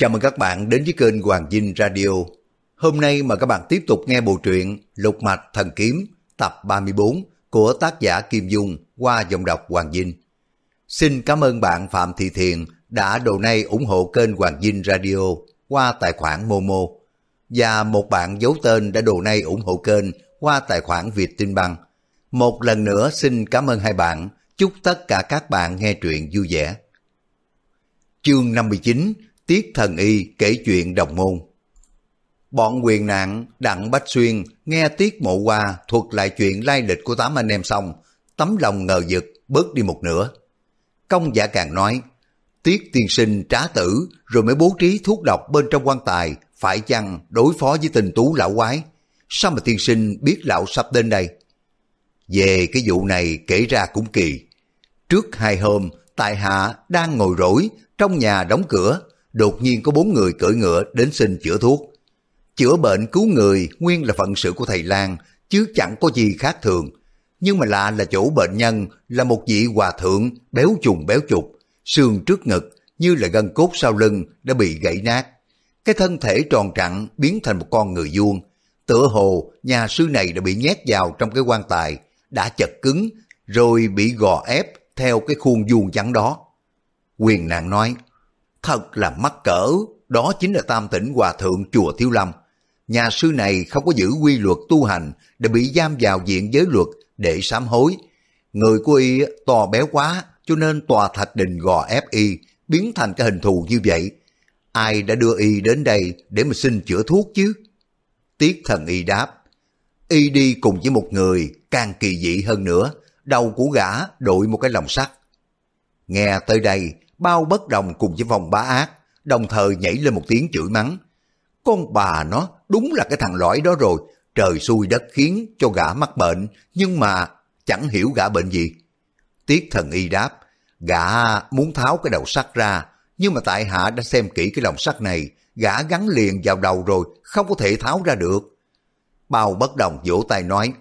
Chào mừng các bạn đến với kênh Hoàng Dinh Radio. Hôm nay mà các bạn tiếp tục nghe bộ truyện Lục Mạch Thần Kiếm tập 34 của tác giả Kim Dung qua dòng đọc Hoàng Dinh. Xin cảm ơn bạn Phạm Thị Thiền đã đồ nay ủng hộ kênh Hoàng Dinh Radio qua tài khoản Momo và một bạn giấu tên đã đồ nay ủng hộ kênh qua tài khoản Việt Tinh Băng. Một lần nữa xin cảm ơn hai bạn, chúc tất cả các bạn nghe truyện vui vẻ. Chương 59 Tiết Thần Y kể chuyện đồng môn Bọn quyền nạn Đặng Bách Xuyên nghe Tiết Mộ Hoa thuật lại chuyện lai lịch của tám anh em xong, tấm lòng ngờ vực bớt đi một nửa. Công giả càng nói, Tiết tiên sinh trá tử rồi mới bố trí thuốc độc bên trong quan tài, phải chăng đối phó với tình tú lão quái? Sao mà tiên sinh biết lão sắp đến đây? Về cái vụ này kể ra cũng kỳ. Trước hai hôm, tại hạ đang ngồi rỗi, trong nhà đóng cửa, đột nhiên có bốn người cưỡi ngựa đến xin chữa thuốc. Chữa bệnh cứu người nguyên là phận sự của thầy Lan, chứ chẳng có gì khác thường. Nhưng mà lạ là chỗ bệnh nhân là một vị hòa thượng béo trùng béo trục, xương trước ngực như là gân cốt sau lưng đã bị gãy nát. Cái thân thể tròn trặn biến thành một con người vuông. Tựa hồ nhà sư này đã bị nhét vào trong cái quan tài, đã chật cứng, rồi bị gò ép theo cái khuôn vuông trắng đó. Quyền nạn nói, thật là mắc cỡ, đó chính là tam tỉnh hòa thượng chùa Thiếu Lâm. Nhà sư này không có giữ quy luật tu hành, đã bị giam vào diện giới luật để sám hối. Người của y to béo quá, cho nên tòa thạch đình gò ép y, biến thành cái hình thù như vậy. Ai đã đưa y đến đây để mà xin chữa thuốc chứ? Tiết thần y đáp, y đi cùng với một người càng kỳ dị hơn nữa, đầu của gã đội một cái lồng sắt. Nghe tới đây, bao bất đồng cùng với vòng bá ác, đồng thời nhảy lên một tiếng chửi mắng. Con bà nó đúng là cái thằng lõi đó rồi, trời xui đất khiến cho gã mắc bệnh, nhưng mà chẳng hiểu gã bệnh gì. Tiết thần y đáp, gã muốn tháo cái đầu sắt ra, nhưng mà tại hạ đã xem kỹ cái lồng sắt này, gã gắn liền vào đầu rồi, không có thể tháo ra được. Bao bất đồng vỗ tay nói,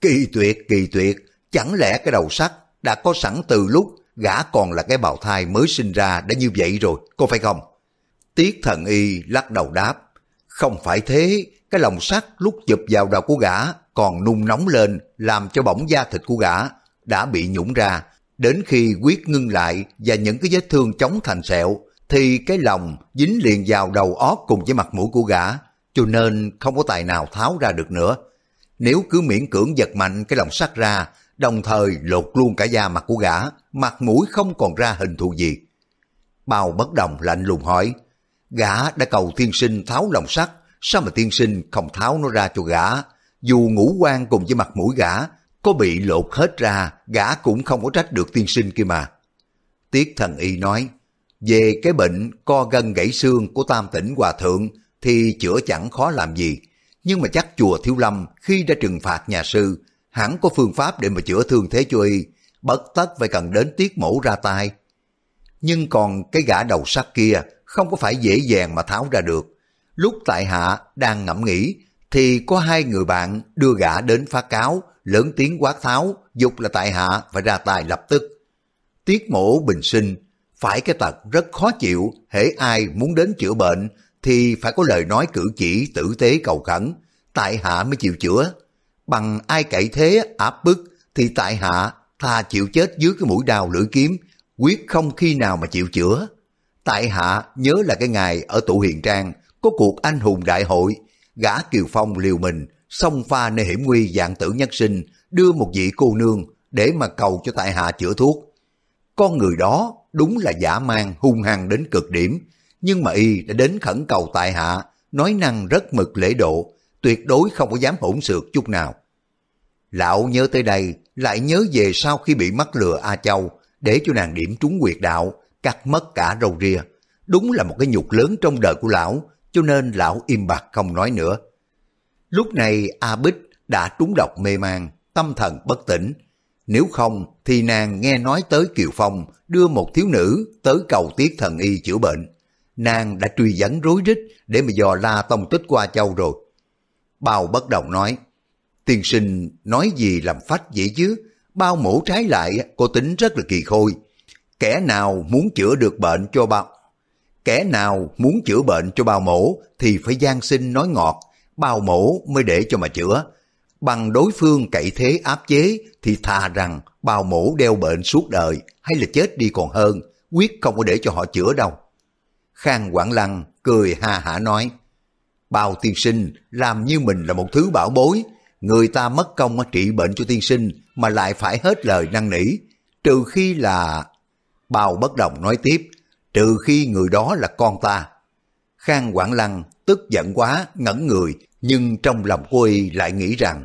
kỳ tuyệt, kỳ tuyệt, chẳng lẽ cái đầu sắt đã có sẵn từ lúc gã còn là cái bào thai mới sinh ra đã như vậy rồi, có phải không? Tiết thần y lắc đầu đáp, không phải thế, cái lòng sắt lúc chụp vào đầu của gã còn nung nóng lên làm cho bỏng da thịt của gã đã bị nhũng ra. Đến khi quyết ngưng lại và những cái vết thương chống thành sẹo thì cái lòng dính liền vào đầu óc cùng với mặt mũi của gã cho nên không có tài nào tháo ra được nữa. Nếu cứ miễn cưỡng giật mạnh cái lòng sắt ra đồng thời lột luôn cả da mặt của gã, mặt mũi không còn ra hình thù gì. Bao bất đồng lạnh lùng hỏi, gã đã cầu thiên sinh tháo lòng sắt, sao mà thiên sinh không tháo nó ra cho gã? Dù ngũ quan cùng với mặt mũi gã có bị lột hết ra, gã cũng không có trách được tiên sinh kia mà. Tiết thần y nói, về cái bệnh co gân gãy xương của tam tỉnh hòa thượng thì chữa chẳng khó làm gì, nhưng mà chắc chùa Thiếu Lâm khi đã trừng phạt nhà sư hẳn có phương pháp để mà chữa thương thế cho y, bất tất phải cần đến tiết mổ ra tay. Nhưng còn cái gã đầu sắt kia không có phải dễ dàng mà tháo ra được. Lúc tại hạ đang ngẫm nghĩ, thì có hai người bạn đưa gã đến phá cáo, lớn tiếng quát tháo, dục là tại hạ phải ra tay lập tức. Tiết mổ bình sinh, phải cái tật rất khó chịu, hễ ai muốn đến chữa bệnh thì phải có lời nói cử chỉ tử tế cầu khẩn, tại hạ mới chịu chữa bằng ai cậy thế áp bức thì tại hạ thà chịu chết dưới cái mũi đào lưỡi kiếm, quyết không khi nào mà chịu chữa. Tại hạ nhớ là cái ngày ở tụ hiền trang có cuộc anh hùng đại hội, gã Kiều Phong liều mình, xông pha nơi hiểm nguy dạng tử nhất sinh, đưa một vị cô nương để mà cầu cho tại hạ chữa thuốc. Con người đó đúng là giả mang hung hăng đến cực điểm, nhưng mà y đã đến khẩn cầu tại hạ, nói năng rất mực lễ độ, tuyệt đối không có dám hỗn xược chút nào. Lão nhớ tới đây, lại nhớ về sau khi bị mắc lừa A Châu, để cho nàng điểm trúng quyệt đạo, cắt mất cả râu ria. Đúng là một cái nhục lớn trong đời của lão, cho nên lão im bặt không nói nữa. Lúc này A Bích đã trúng độc mê man, tâm thần bất tỉnh. Nếu không thì nàng nghe nói tới Kiều Phong đưa một thiếu nữ tới cầu tiết thần y chữa bệnh. Nàng đã truy dẫn rối rít để mà dò la tông tích qua châu rồi. bào bất đồng nói, tiên sinh nói gì làm phách vậy chứ, bao mổ trái lại có tính rất là kỳ khôi. Kẻ nào muốn chữa được bệnh cho bao, kẻ nào muốn chữa bệnh cho bao mổ thì phải gian sinh nói ngọt, bao mổ mới để cho mà chữa. Bằng đối phương cậy thế áp chế thì thà rằng bao mổ đeo bệnh suốt đời hay là chết đi còn hơn, quyết không có để cho họ chữa đâu. Khang Quảng Lăng cười ha hả nói, bao tiên sinh làm như mình là một thứ bảo bối, người ta mất công trị bệnh cho tiên sinh mà lại phải hết lời năn nỉ, trừ khi là... Bao bất đồng nói tiếp, trừ khi người đó là con ta. Khang Quảng Lăng tức giận quá, ngẩn người, nhưng trong lòng cô y lại nghĩ rằng,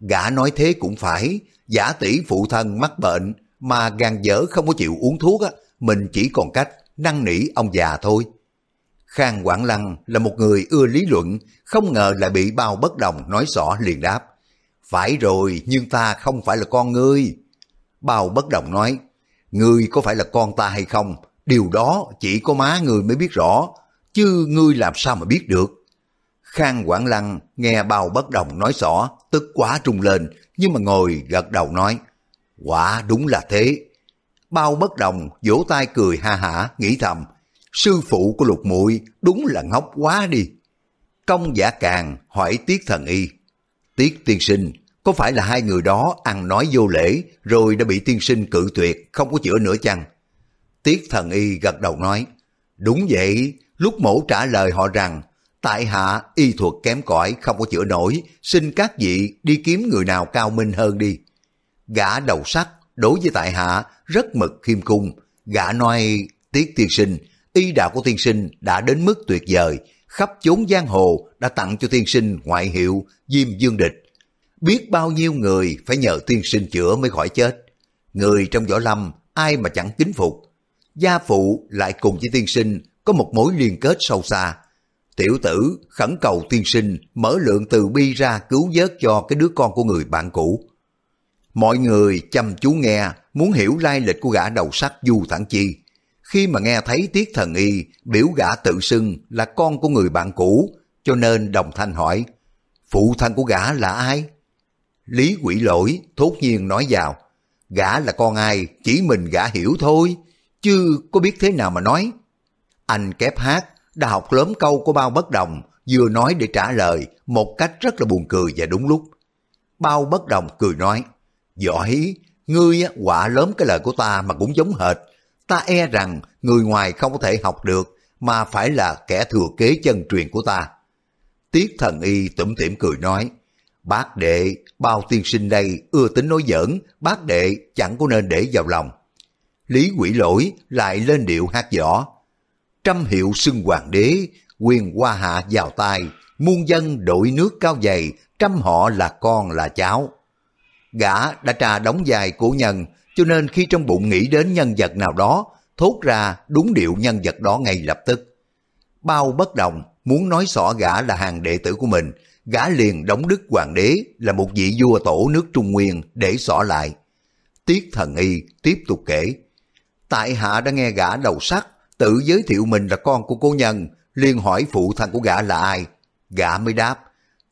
gã nói thế cũng phải, giả tỷ phụ thân mắc bệnh, mà gan dở không có chịu uống thuốc á, mình chỉ còn cách năn nỉ ông già thôi. Khang Quảng Lăng là một người ưa lý luận, không ngờ lại bị bao bất đồng nói rõ liền đáp. Phải rồi, nhưng ta không phải là con ngươi. Bao bất đồng nói, ngươi có phải là con ta hay không? Điều đó chỉ có má ngươi mới biết rõ, chứ ngươi làm sao mà biết được. Khang Quảng Lăng nghe bao bất đồng nói rõ, tức quá trung lên, nhưng mà ngồi gật đầu nói, quả đúng là thế. Bao bất đồng vỗ tay cười ha hả, nghĩ thầm, sư phụ của lục muội đúng là ngốc quá đi. Công giả càng hỏi Tiết Thần Y. Tiết tiên sinh, có phải là hai người đó ăn nói vô lễ rồi đã bị tiên sinh cự tuyệt không có chữa nữa chăng? Tiết Thần Y gật đầu nói, đúng vậy, lúc mổ trả lời họ rằng tại hạ y thuật kém cỏi không có chữa nổi, xin các vị đi kiếm người nào cao minh hơn đi. Gã đầu sắt đối với tại hạ rất mực khiêm cung, gã nói tiết tiên sinh, y đạo của tiên sinh đã đến mức tuyệt vời, khắp chốn giang hồ đã tặng cho tiên sinh ngoại hiệu Diêm Dương Địch. Biết bao nhiêu người phải nhờ tiên sinh chữa mới khỏi chết. Người trong võ lâm ai mà chẳng kính phục. Gia phụ lại cùng với tiên sinh có một mối liên kết sâu xa. Tiểu tử khẩn cầu tiên sinh mở lượng từ bi ra cứu vớt cho cái đứa con của người bạn cũ. Mọi người chăm chú nghe, muốn hiểu lai lịch của gã đầu sắt Du Thẳng Chi. Khi mà nghe thấy Tiết Thần Y biểu gã tự xưng là con của người bạn cũ, cho nên đồng thanh hỏi, phụ thân của gã là ai? Lý quỷ lỗi thốt nhiên nói vào, gã là con ai, chỉ mình gã hiểu thôi, chứ có biết thế nào mà nói. Anh kép hát, đã học lớn câu của bao bất đồng, vừa nói để trả lời một cách rất là buồn cười và đúng lúc. Bao bất đồng cười nói, Giỏi, ngươi quả lớn cái lời của ta mà cũng giống hệt. Ta e rằng người ngoài không có thể học được, mà phải là kẻ thừa kế chân truyền của ta. Tiết thần y tủm tỉm cười nói, bác đệ, bao tiên sinh đây ưa tính nói giỡn, bác đệ chẳng có nên để vào lòng. Lý quỷ lỗi lại lên điệu hát võ. Trăm hiệu xưng hoàng đế, quyền qua hạ vào tay, muôn dân đội nước cao dày, trăm họ là con là cháu. Gã đã trà đóng dài của nhân, cho nên khi trong bụng nghĩ đến nhân vật nào đó, thốt ra đúng điệu nhân vật đó ngay lập tức. Bao bất đồng, muốn nói xỏ gã là hàng đệ tử của mình, gã liền đóng đức hoàng đế là một vị vua tổ nước Trung Nguyên để xỏ lại. Tiết thần y tiếp tục kể, tại hạ đã nghe gã đầu sắt tự giới thiệu mình là con của cô nhân, liền hỏi phụ thân của gã là ai. Gã mới đáp,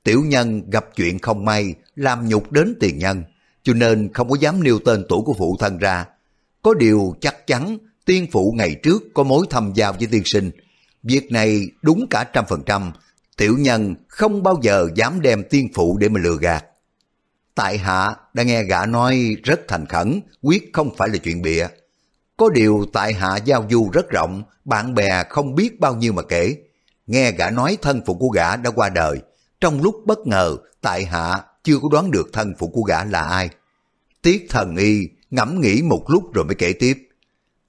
tiểu nhân gặp chuyện không may, làm nhục đến tiền nhân cho nên không có dám nêu tên tuổi của phụ thân ra. Có điều chắc chắn tiên phụ ngày trước có mối thâm giao với tiên sinh. Việc này đúng cả trăm phần trăm, tiểu nhân không bao giờ dám đem tiên phụ để mà lừa gạt. Tại hạ đã nghe gã nói rất thành khẩn, quyết không phải là chuyện bịa. Có điều tại hạ giao du rất rộng, bạn bè không biết bao nhiêu mà kể. Nghe gã nói thân phụ của gã đã qua đời. Trong lúc bất ngờ, tại hạ chưa có đoán được thân phụ của gã là ai. Tiết thần y ngẫm nghĩ một lúc rồi mới kể tiếp.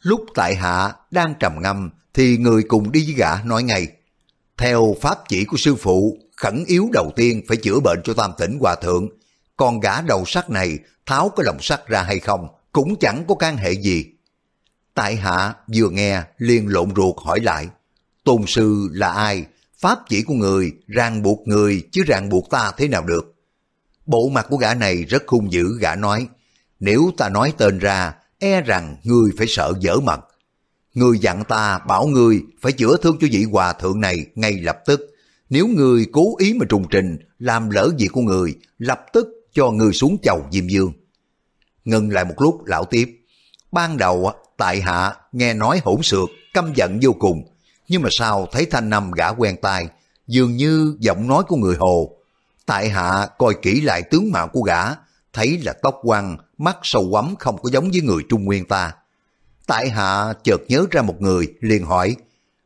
Lúc tại hạ đang trầm ngâm thì người cùng đi với gã nói ngay. Theo pháp chỉ của sư phụ, khẩn yếu đầu tiên phải chữa bệnh cho tam tỉnh hòa thượng. Còn gã đầu sắt này tháo cái lòng sắt ra hay không cũng chẳng có can hệ gì. Tại hạ vừa nghe liền lộn ruột hỏi lại. Tôn sư là ai? Pháp chỉ của người ràng buộc người chứ ràng buộc ta thế nào được? Bộ mặt của gã này rất hung dữ gã nói. Nếu ta nói tên ra, e rằng ngươi phải sợ dở mặt Ngươi dặn ta bảo ngươi phải chữa thương cho vị hòa thượng này ngay lập tức. Nếu ngươi cố ý mà trùng trình, làm lỡ việc của người, lập tức cho ngươi xuống chầu Diêm Dương. Ngừng lại một lúc lão tiếp. Ban đầu tại hạ nghe nói hỗn xược, căm giận vô cùng. nhưng mà sao thấy thanh năm gã quen tai, dường như giọng nói của người hồ. Tại hạ coi kỹ lại tướng mạo của gã, thấy là tóc quăng, mắt sâu quắm không có giống với người Trung Nguyên ta. Tại hạ chợt nhớ ra một người, liền hỏi,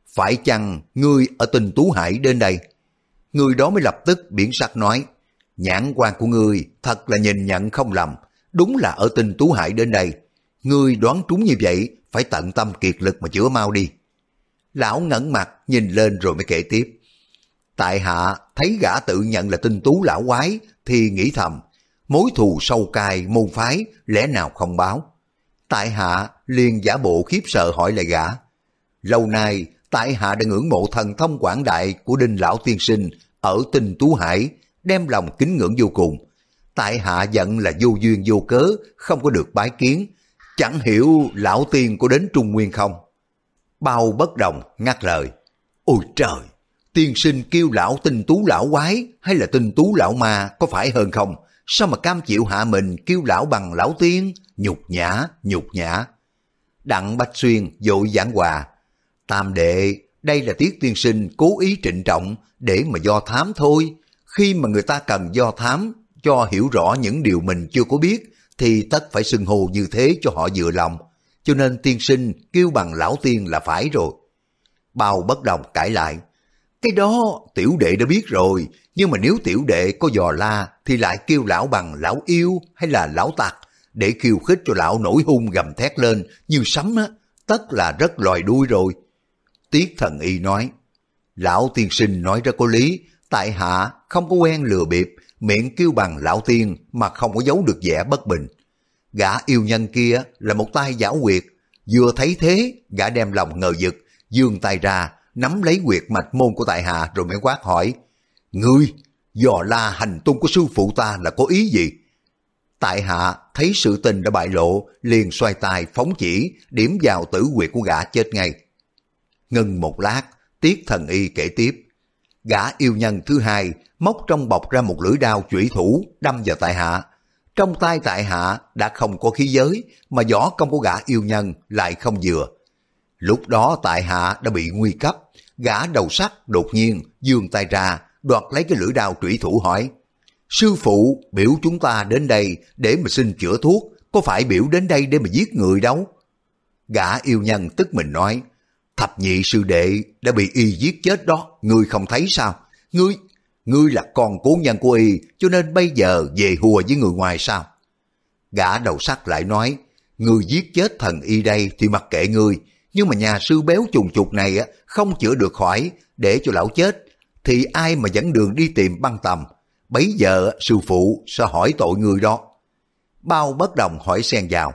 phải chăng ngươi ở tình Tú Hải đến đây? Người đó mới lập tức biển sắc nói, nhãn quan của ngươi thật là nhìn nhận không lầm, đúng là ở tình Tú Hải đến đây. Ngươi đoán trúng như vậy, phải tận tâm kiệt lực mà chữa mau đi. Lão ngẩn mặt nhìn lên rồi mới kể tiếp. Tại hạ thấy gã tự nhận là tinh tú lão quái thì nghĩ thầm, mối thù sâu cay môn phái lẽ nào không báo. Tại hạ liền giả bộ khiếp sợ hỏi lại gã. Lâu nay, tại hạ đã ngưỡng mộ thần thông quảng đại của đinh lão tiên sinh ở tinh tú hải, đem lòng kính ngưỡng vô cùng. Tại hạ giận là vô duyên vô cớ, không có được bái kiến. Chẳng hiểu lão tiên có đến Trung Nguyên không? Bao bất đồng ngắt lời. Ôi trời! Tiên sinh kêu lão tinh tú lão quái hay là tinh tú lão ma có phải hơn không? Sao mà cam chịu hạ mình kêu lão bằng lão tiên? Nhục nhã, nhục nhã. Đặng Bách Xuyên dội giảng hòa. Tam đệ, đây là tiết tiên sinh cố ý trịnh trọng để mà do thám thôi. Khi mà người ta cần do thám cho hiểu rõ những điều mình chưa có biết thì tất phải xưng hồ như thế cho họ vừa lòng. Cho nên tiên sinh kêu bằng lão tiên là phải rồi. Bao bất đồng cãi lại. Cái đó tiểu đệ đã biết rồi, nhưng mà nếu tiểu đệ có dò la thì lại kêu lão bằng lão yêu hay là lão tặc để khiêu khích cho lão nổi hung gầm thét lên như sấm á, tất là rất loài đuôi rồi. Tiết thần y nói, lão tiên sinh nói ra có lý, tại hạ không có quen lừa bịp, miệng kêu bằng lão tiên mà không có giấu được vẻ bất bình. Gã yêu nhân kia là một tay giả quyệt, vừa thấy thế gã đem lòng ngờ vực, dương tay ra nắm lấy quyệt mạch môn của tại hạ rồi mới quát hỏi, Ngươi, dò la hành tung của sư phụ ta là có ý gì? Tại hạ thấy sự tình đã bại lộ, liền xoay tay phóng chỉ, điểm vào tử quyệt của gã chết ngay. Ngừng một lát, tiết thần y kể tiếp. Gã yêu nhân thứ hai móc trong bọc ra một lưỡi đao chủy thủ đâm vào tại hạ. Trong tay tại hạ đã không có khí giới, mà võ công của gã yêu nhân lại không vừa. Lúc đó tại hạ đã bị nguy cấp, gã đầu sắt đột nhiên giương tay ra, đoạt lấy cái lưỡi đao trủy thủ hỏi. Sư phụ biểu chúng ta đến đây để mà xin chữa thuốc, có phải biểu đến đây để mà giết người đâu? Gã yêu nhân tức mình nói, thập nhị sư đệ đã bị y giết chết đó, ngươi không thấy sao? Ngươi, ngươi là con cố nhân của y, cho nên bây giờ về hùa với người ngoài sao? Gã đầu sắt lại nói, ngươi giết chết thần y đây thì mặc kệ ngươi, nhưng mà nhà sư béo trùng trục này không chữa được khỏi, để cho lão chết, thì ai mà dẫn đường đi tìm băng tầm. Bấy giờ sư phụ sẽ hỏi tội người đó. Bao bất đồng hỏi xen vào.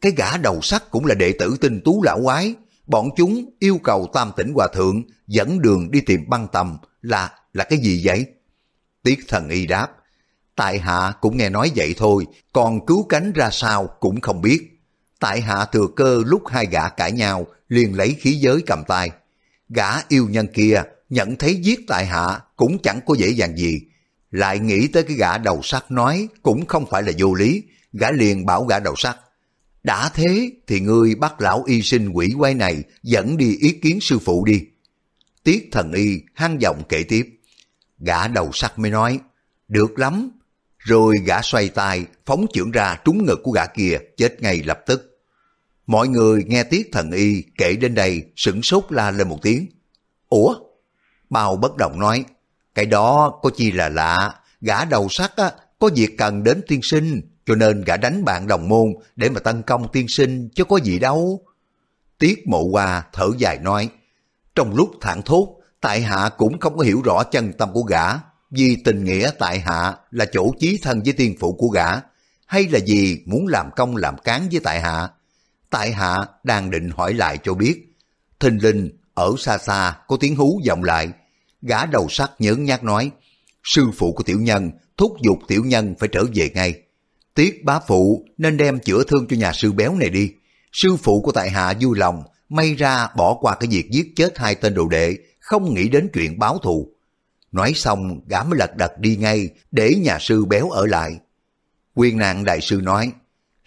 Cái gã đầu sắt cũng là đệ tử tinh tú lão quái. Bọn chúng yêu cầu tam tỉnh hòa thượng dẫn đường đi tìm băng tầm là là cái gì vậy? Tiết thần y đáp. Tại hạ cũng nghe nói vậy thôi, còn cứu cánh ra sao cũng không biết. Tại hạ thừa cơ lúc hai gã cãi nhau, liền lấy khí giới cầm tay. Gã yêu nhân kia nhận thấy giết tại hạ cũng chẳng có dễ dàng gì. Lại nghĩ tới cái gã đầu sắt nói cũng không phải là vô lý, gã liền bảo gã đầu sắt. Đã thế thì ngươi bắt lão y sinh quỷ quay này dẫn đi ý kiến sư phụ đi. Tiết thần y hăng giọng kể tiếp. Gã đầu sắt mới nói, được lắm. Rồi gã xoay tay phóng trưởng ra trúng ngực của gã kia chết ngay lập tức. Mọi người nghe tiết thần y kể đến đây sửng sốt la lên một tiếng. Ủa? Bao bất động nói, cái đó có chi là lạ, gã đầu sắt á, có việc cần đến tiên sinh, cho nên gã đánh bạn đồng môn để mà tấn công tiên sinh chứ có gì đâu. Tiết mộ hoa thở dài nói, trong lúc thản thốt, tại hạ cũng không có hiểu rõ chân tâm của gã, vì tình nghĩa tại hạ là chỗ chí thân với tiên phụ của gã, hay là vì muốn làm công làm cán với tại hạ. Tại hạ đang định hỏi lại cho biết. Thình linh ở xa xa có tiếng hú vọng lại. Gã đầu sắt nhớ nhát nói, sư phụ của tiểu nhân thúc giục tiểu nhân phải trở về ngay. Tiếc bá phụ nên đem chữa thương cho nhà sư béo này đi. Sư phụ của tại hạ vui lòng, may ra bỏ qua cái việc giết chết hai tên đồ đệ, không nghĩ đến chuyện báo thù. Nói xong, gã mới lật đật đi ngay, để nhà sư béo ở lại. Quyên nạn đại sư nói,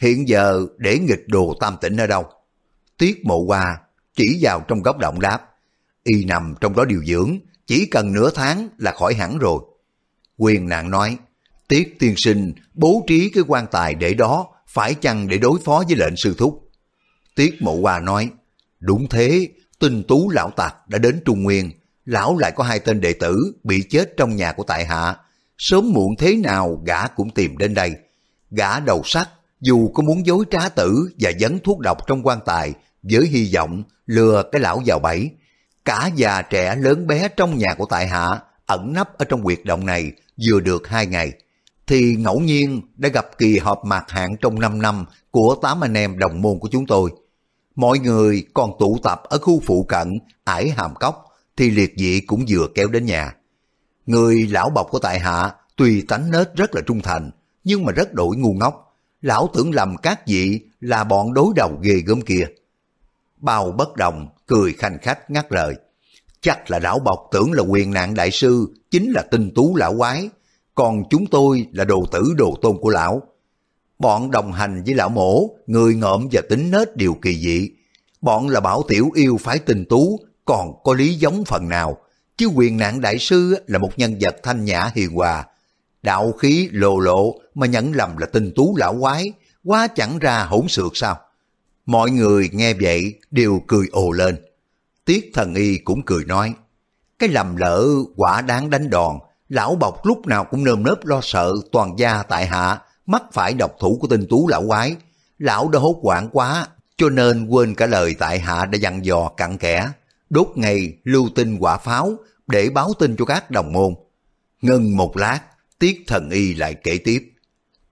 hiện giờ để nghịch đồ tam tỉnh ở đâu? Tiết mộ qua chỉ vào trong góc động đáp, y nằm trong đó điều dưỡng, chỉ cần nửa tháng là khỏi hẳn rồi. Quyền nạn nói, Tiết tiên sinh bố trí cái quan tài để đó, phải chăng để đối phó với lệnh sư thúc? Tiết mộ hoa nói, đúng thế, tinh tú lão tặc đã đến Trung Nguyên, lão lại có hai tên đệ tử bị chết trong nhà của tại hạ. Sớm muộn thế nào gã cũng tìm đến đây. Gã đầu sắt, dù có muốn dối trá tử và dấn thuốc độc trong quan tài, với hy vọng lừa cái lão vào bẫy. Cả già trẻ lớn bé trong nhà của tại hạ ẩn nấp ở trong quyệt động này vừa được hai ngày thì ngẫu nhiên đã gặp kỳ họp mạc hạn trong 5 năm của tám anh em đồng môn của chúng tôi. Mọi người còn tụ tập ở khu phụ cận, ải hàm cốc, thì liệt dị cũng vừa kéo đến nhà. Người lão bọc của tại hạ tuy tánh nết rất là trung thành, nhưng mà rất đổi ngu ngốc. Lão tưởng lầm các vị là bọn đối đầu ghê gớm kia. Bao bất đồng, cười khanh khách ngắt lời. Chắc là lão bọc tưởng là quyền nạn đại sư, chính là tinh tú lão quái, còn chúng tôi là đồ tử đồ tôn của lão. Bọn đồng hành với lão mổ, người ngợm và tính nết điều kỳ dị. Bọn là bảo tiểu yêu phái tinh tú, còn có lý giống phần nào. Chứ quyền nạn đại sư là một nhân vật thanh nhã hiền hòa. Đạo khí lộ lộ mà nhận lầm là tinh tú lão quái, quá chẳng ra hỗn xược sao. Mọi người nghe vậy đều cười ồ lên. Tiết thần y cũng cười nói, cái lầm lỡ quả đáng đánh đòn, lão bọc lúc nào cũng nơm nớp lo sợ toàn gia tại hạ, mắc phải độc thủ của tinh tú lão quái. Lão đã hốt hoảng quá, cho nên quên cả lời tại hạ đã dặn dò cặn kẽ, đốt ngày lưu tinh quả pháo để báo tin cho các đồng môn. Ngừng một lát, tiết thần y lại kể tiếp.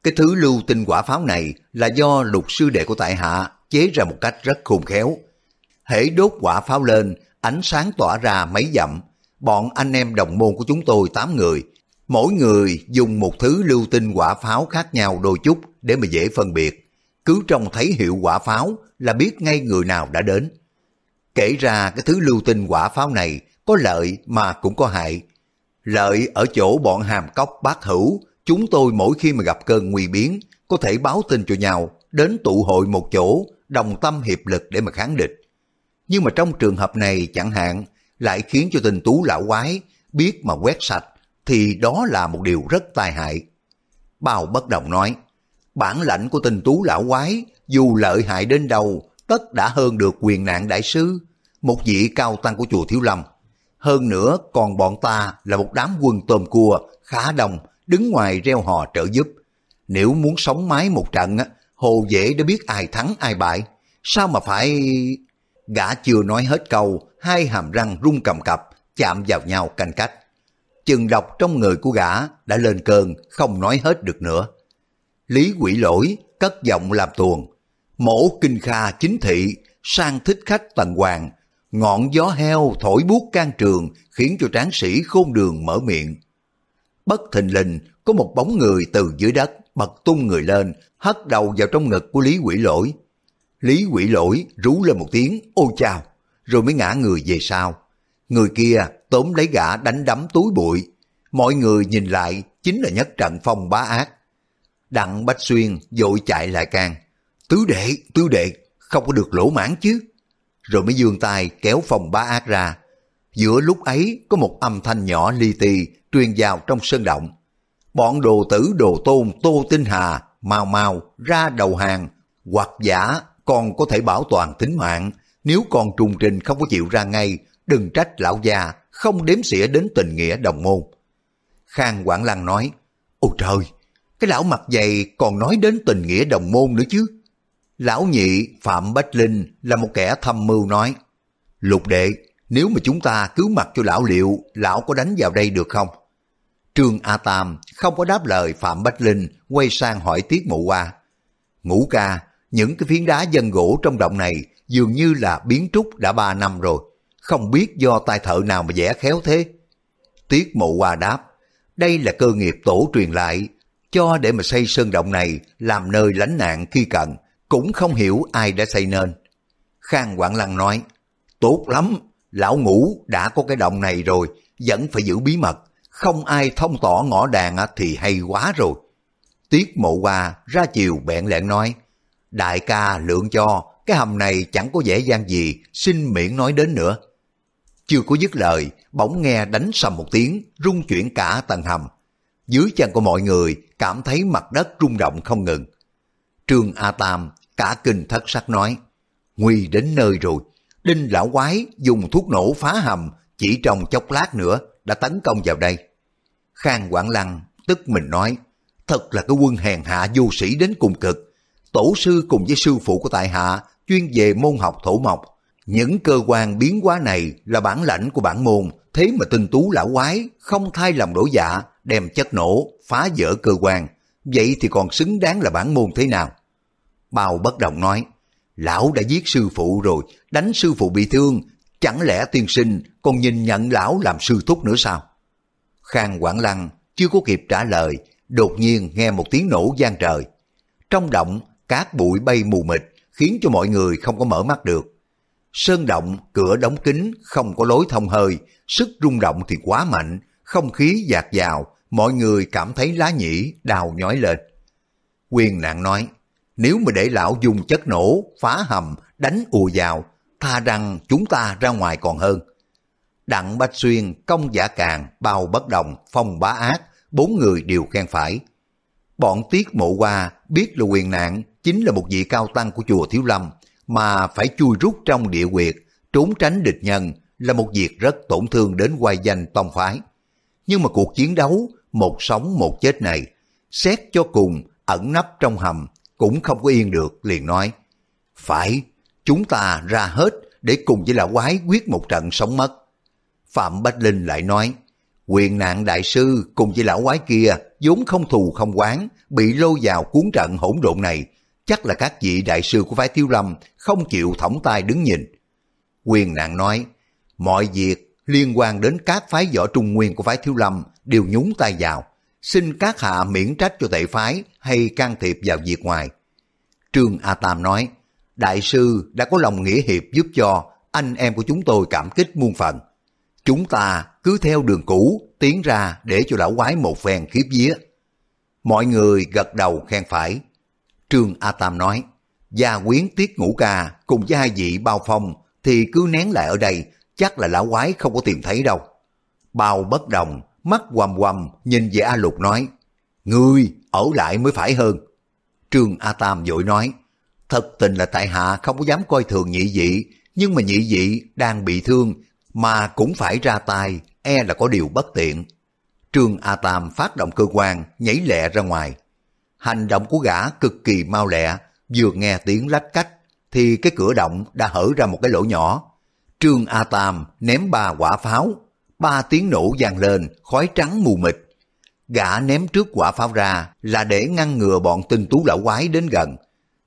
Cái thứ lưu tinh quả pháo này là do lục sư đệ của tại hạ chế ra một cách rất khôn khéo. Hễ đốt quả pháo lên, ánh sáng tỏa ra mấy dặm, bọn anh em đồng môn của chúng tôi 8 người, mỗi người dùng một thứ lưu tinh quả pháo khác nhau đôi chút để mà dễ phân biệt. Cứ trông thấy hiệu quả pháo là biết ngay người nào đã đến. Kể ra cái thứ lưu tinh quả pháo này có lợi mà cũng có hại. Lợi ở chỗ bọn hàm cốc bác hữu, chúng tôi mỗi khi mà gặp cơn nguy biến, có thể báo tin cho nhau, đến tụ hội một chỗ, đồng tâm hiệp lực để mà kháng địch. Nhưng mà trong trường hợp này chẳng hạn, lại khiến cho tình tú lão quái biết mà quét sạch, thì đó là một điều rất tai hại. Bào bất đồng nói, bản lãnh của tình tú lão quái, dù lợi hại đến đâu, tất đã hơn được quyền nạn đại sư, một vị cao tăng của chùa Thiếu Lâm. Hơn nữa còn bọn ta là một đám quân tôm cua, khá đông, đứng ngoài reo hò trợ giúp. Nếu muốn sống mái một trận, hồ dễ đã biết ai thắng ai bại. Sao mà phải... Gã chưa nói hết câu, hai hàm răng rung cầm cập, chạm vào nhau canh cách. Chừng độc trong người của gã đã lên cơn, không nói hết được nữa. Lý quỷ lỗi, cất giọng làm tuồng. Mổ kinh kha chính thị, sang thích khách tần hoàng, ngọn gió heo thổi buốt can trường khiến cho tráng sĩ khôn đường mở miệng. Bất thình lình có một bóng người từ dưới đất bật tung người lên, hất đầu vào trong ngực của Lý Quỷ Lỗi. Lý Quỷ Lỗi rú lên một tiếng, ôi chào, rồi mới ngã người về sau. Người kia tóm lấy gã đánh đấm túi bụi. Mọi người nhìn lại chính là nhất trận phong bá ác. Đặng Bách Xuyên dội chạy lại càng Tứ đệ, tứ đệ, không có được lỗ mãn chứ. Rồi mới giương tay kéo phòng bá ác ra. Giữa lúc ấy có một âm thanh nhỏ li ti truyền vào trong sơn động. Bọn đồ tử đồ tôn Tô Tinh Hà mau mau ra đầu hàng hoặc giả còn có thể bảo toàn tính mạng nếu còn trùng trình không có chịu ra ngay đừng trách lão già không đếm xỉa đến tình nghĩa đồng môn. Khang Quảng Lăng nói, Ôi trời, cái lão mặt dày còn nói đến tình nghĩa đồng môn nữa chứ. Lão nhị Phạm Bách Linh là một kẻ thâm mưu nói, Lục đệ, nếu mà chúng ta cứu mặt cho lão liệu, lão có đánh vào đây được không? Trương A Tam không có đáp lời Phạm Bách Linh quay sang hỏi Tiết Mộ Hoa. Ngũ ca, những cái phiến đá dân gỗ trong động này dường như là biến trúc đã ba năm rồi không biết do tay thợ nào mà vẽ khéo thế. Tiết mộ Hoa đáp, đây là cơ nghiệp tổ truyền lại, cho để mà xây sơn động này làm nơi lánh nạn khi cần, cũng không hiểu ai đã xây nên. Khang Quảng Lăng nói, tốt lắm, lão ngũ đã có cái động này rồi, vẫn phải giữ bí mật, không ai thông tỏ ngõ đàn thì hay quá rồi. Tiết mộ hoa ra chiều bẹn lẹn nói, đại ca lượng cho, cái hầm này chẳng có dễ dàng gì, xin miễn nói đến nữa. Chưa có dứt lời, bỗng nghe đánh sầm một tiếng, rung chuyển cả tầng hầm. Dưới chân của mọi người cảm thấy mặt đất rung động không ngừng. Trương A Tam cả kinh thất sắc nói, Nguy đến nơi rồi, đinh lão quái dùng thuốc nổ phá hầm chỉ trong chốc lát nữa đã tấn công vào đây. Khang Quảng Lăng tức mình nói, thật là cái quân hèn hạ vô sĩ đến cùng cực. Tổ sư cùng với sư phụ của tại hạ chuyên về môn học thổ mộc. Những cơ quan biến hóa này là bản lãnh của bản môn, thế mà tinh tú lão quái không thay lòng đổi dạ, đem chất nổ, phá vỡ cơ quan. Vậy thì còn xứng đáng là bản môn thế nào? Bao bất động nói, lão đã giết sư phụ rồi, đánh sư phụ bị thương, chẳng lẽ tiên sinh còn nhìn nhận lão làm sư thúc nữa sao? Khang Quảng Lăng chưa có kịp trả lời, đột nhiên nghe một tiếng nổ gian trời. Trong động, cát bụi bay mù mịt, khiến cho mọi người không có mở mắt được. Sơn động, cửa đóng kín, không có lối thông hơi, sức rung động thì quá mạnh, không khí dạt vào, mọi người cảm thấy lá nhĩ đào nhói lên. Quyền nạn nói, nếu mà để lão dùng chất nổ, phá hầm, đánh ùa vào, tha rằng chúng ta ra ngoài còn hơn. Đặng Bách Xuyên, Công Giả Càng, Bao Bất Đồng, Phong Bá Ác, bốn người đều khen phải. Bọn Tiết Mộ Hoa biết là quyền nạn chính là một vị cao tăng của chùa Thiếu Lâm, mà phải chui rút trong địa quyệt, trốn tránh địch nhân là một việc rất tổn thương đến quay danh tông phái. Nhưng mà cuộc chiến đấu, một sống một chết này, xét cho cùng ẩn nấp trong hầm cũng không có yên được, liền nói, phải, chúng ta ra hết để cùng với lão quái quyết một trận sống mất. Phạm Bách Linh lại nói, quyền nạn đại sư cùng với lão quái kia vốn không thù không quán, bị lôi vào cuốn trận hỗn độn này, chắc là các vị đại sư của phái Tiêu Lâm không chịu thõng tay đứng nhìn. Quyền nạn nói, mọi việc liên quan đến các phái võ trung nguyên của phái Thiếu Lâm đều nhúng tay vào, xin các hạ miễn trách cho tệ phái hay can thiệp vào việc ngoài. Trương A Tam nói, đại sư đã có lòng nghĩa hiệp giúp cho anh em của chúng tôi cảm kích muôn phần. Chúng ta cứ theo đường cũ tiến ra để cho lão quái một phen khiếp vía. Mọi người gật đầu khen phải. Trương A Tam nói, gia quyến tiết ngũ ca cùng với hai vị bao phong thì cứ nén lại ở đây, chắc là lão quái không có tìm thấy đâu. Bao bất đồng, mắt quầm quầm nhìn về A Lục nói, Ngươi ở lại mới phải hơn. Trương A Tam vội nói, thật tình là tại hạ không có dám coi thường nhị dị, nhưng mà nhị dị đang bị thương mà cũng phải ra tay, e là có điều bất tiện. Trương A Tam phát động cơ quan, nhảy lẹ ra ngoài. Hành động của gã cực kỳ mau lẹ, vừa nghe tiếng lách cách, thì cái cửa động đã hở ra một cái lỗ nhỏ. Trương A Tam ném ba quả pháo, ba tiếng nổ vang lên, khói trắng mù mịt. Gã ném trước quả pháo ra là để ngăn ngừa bọn tinh tú lão quái đến gần.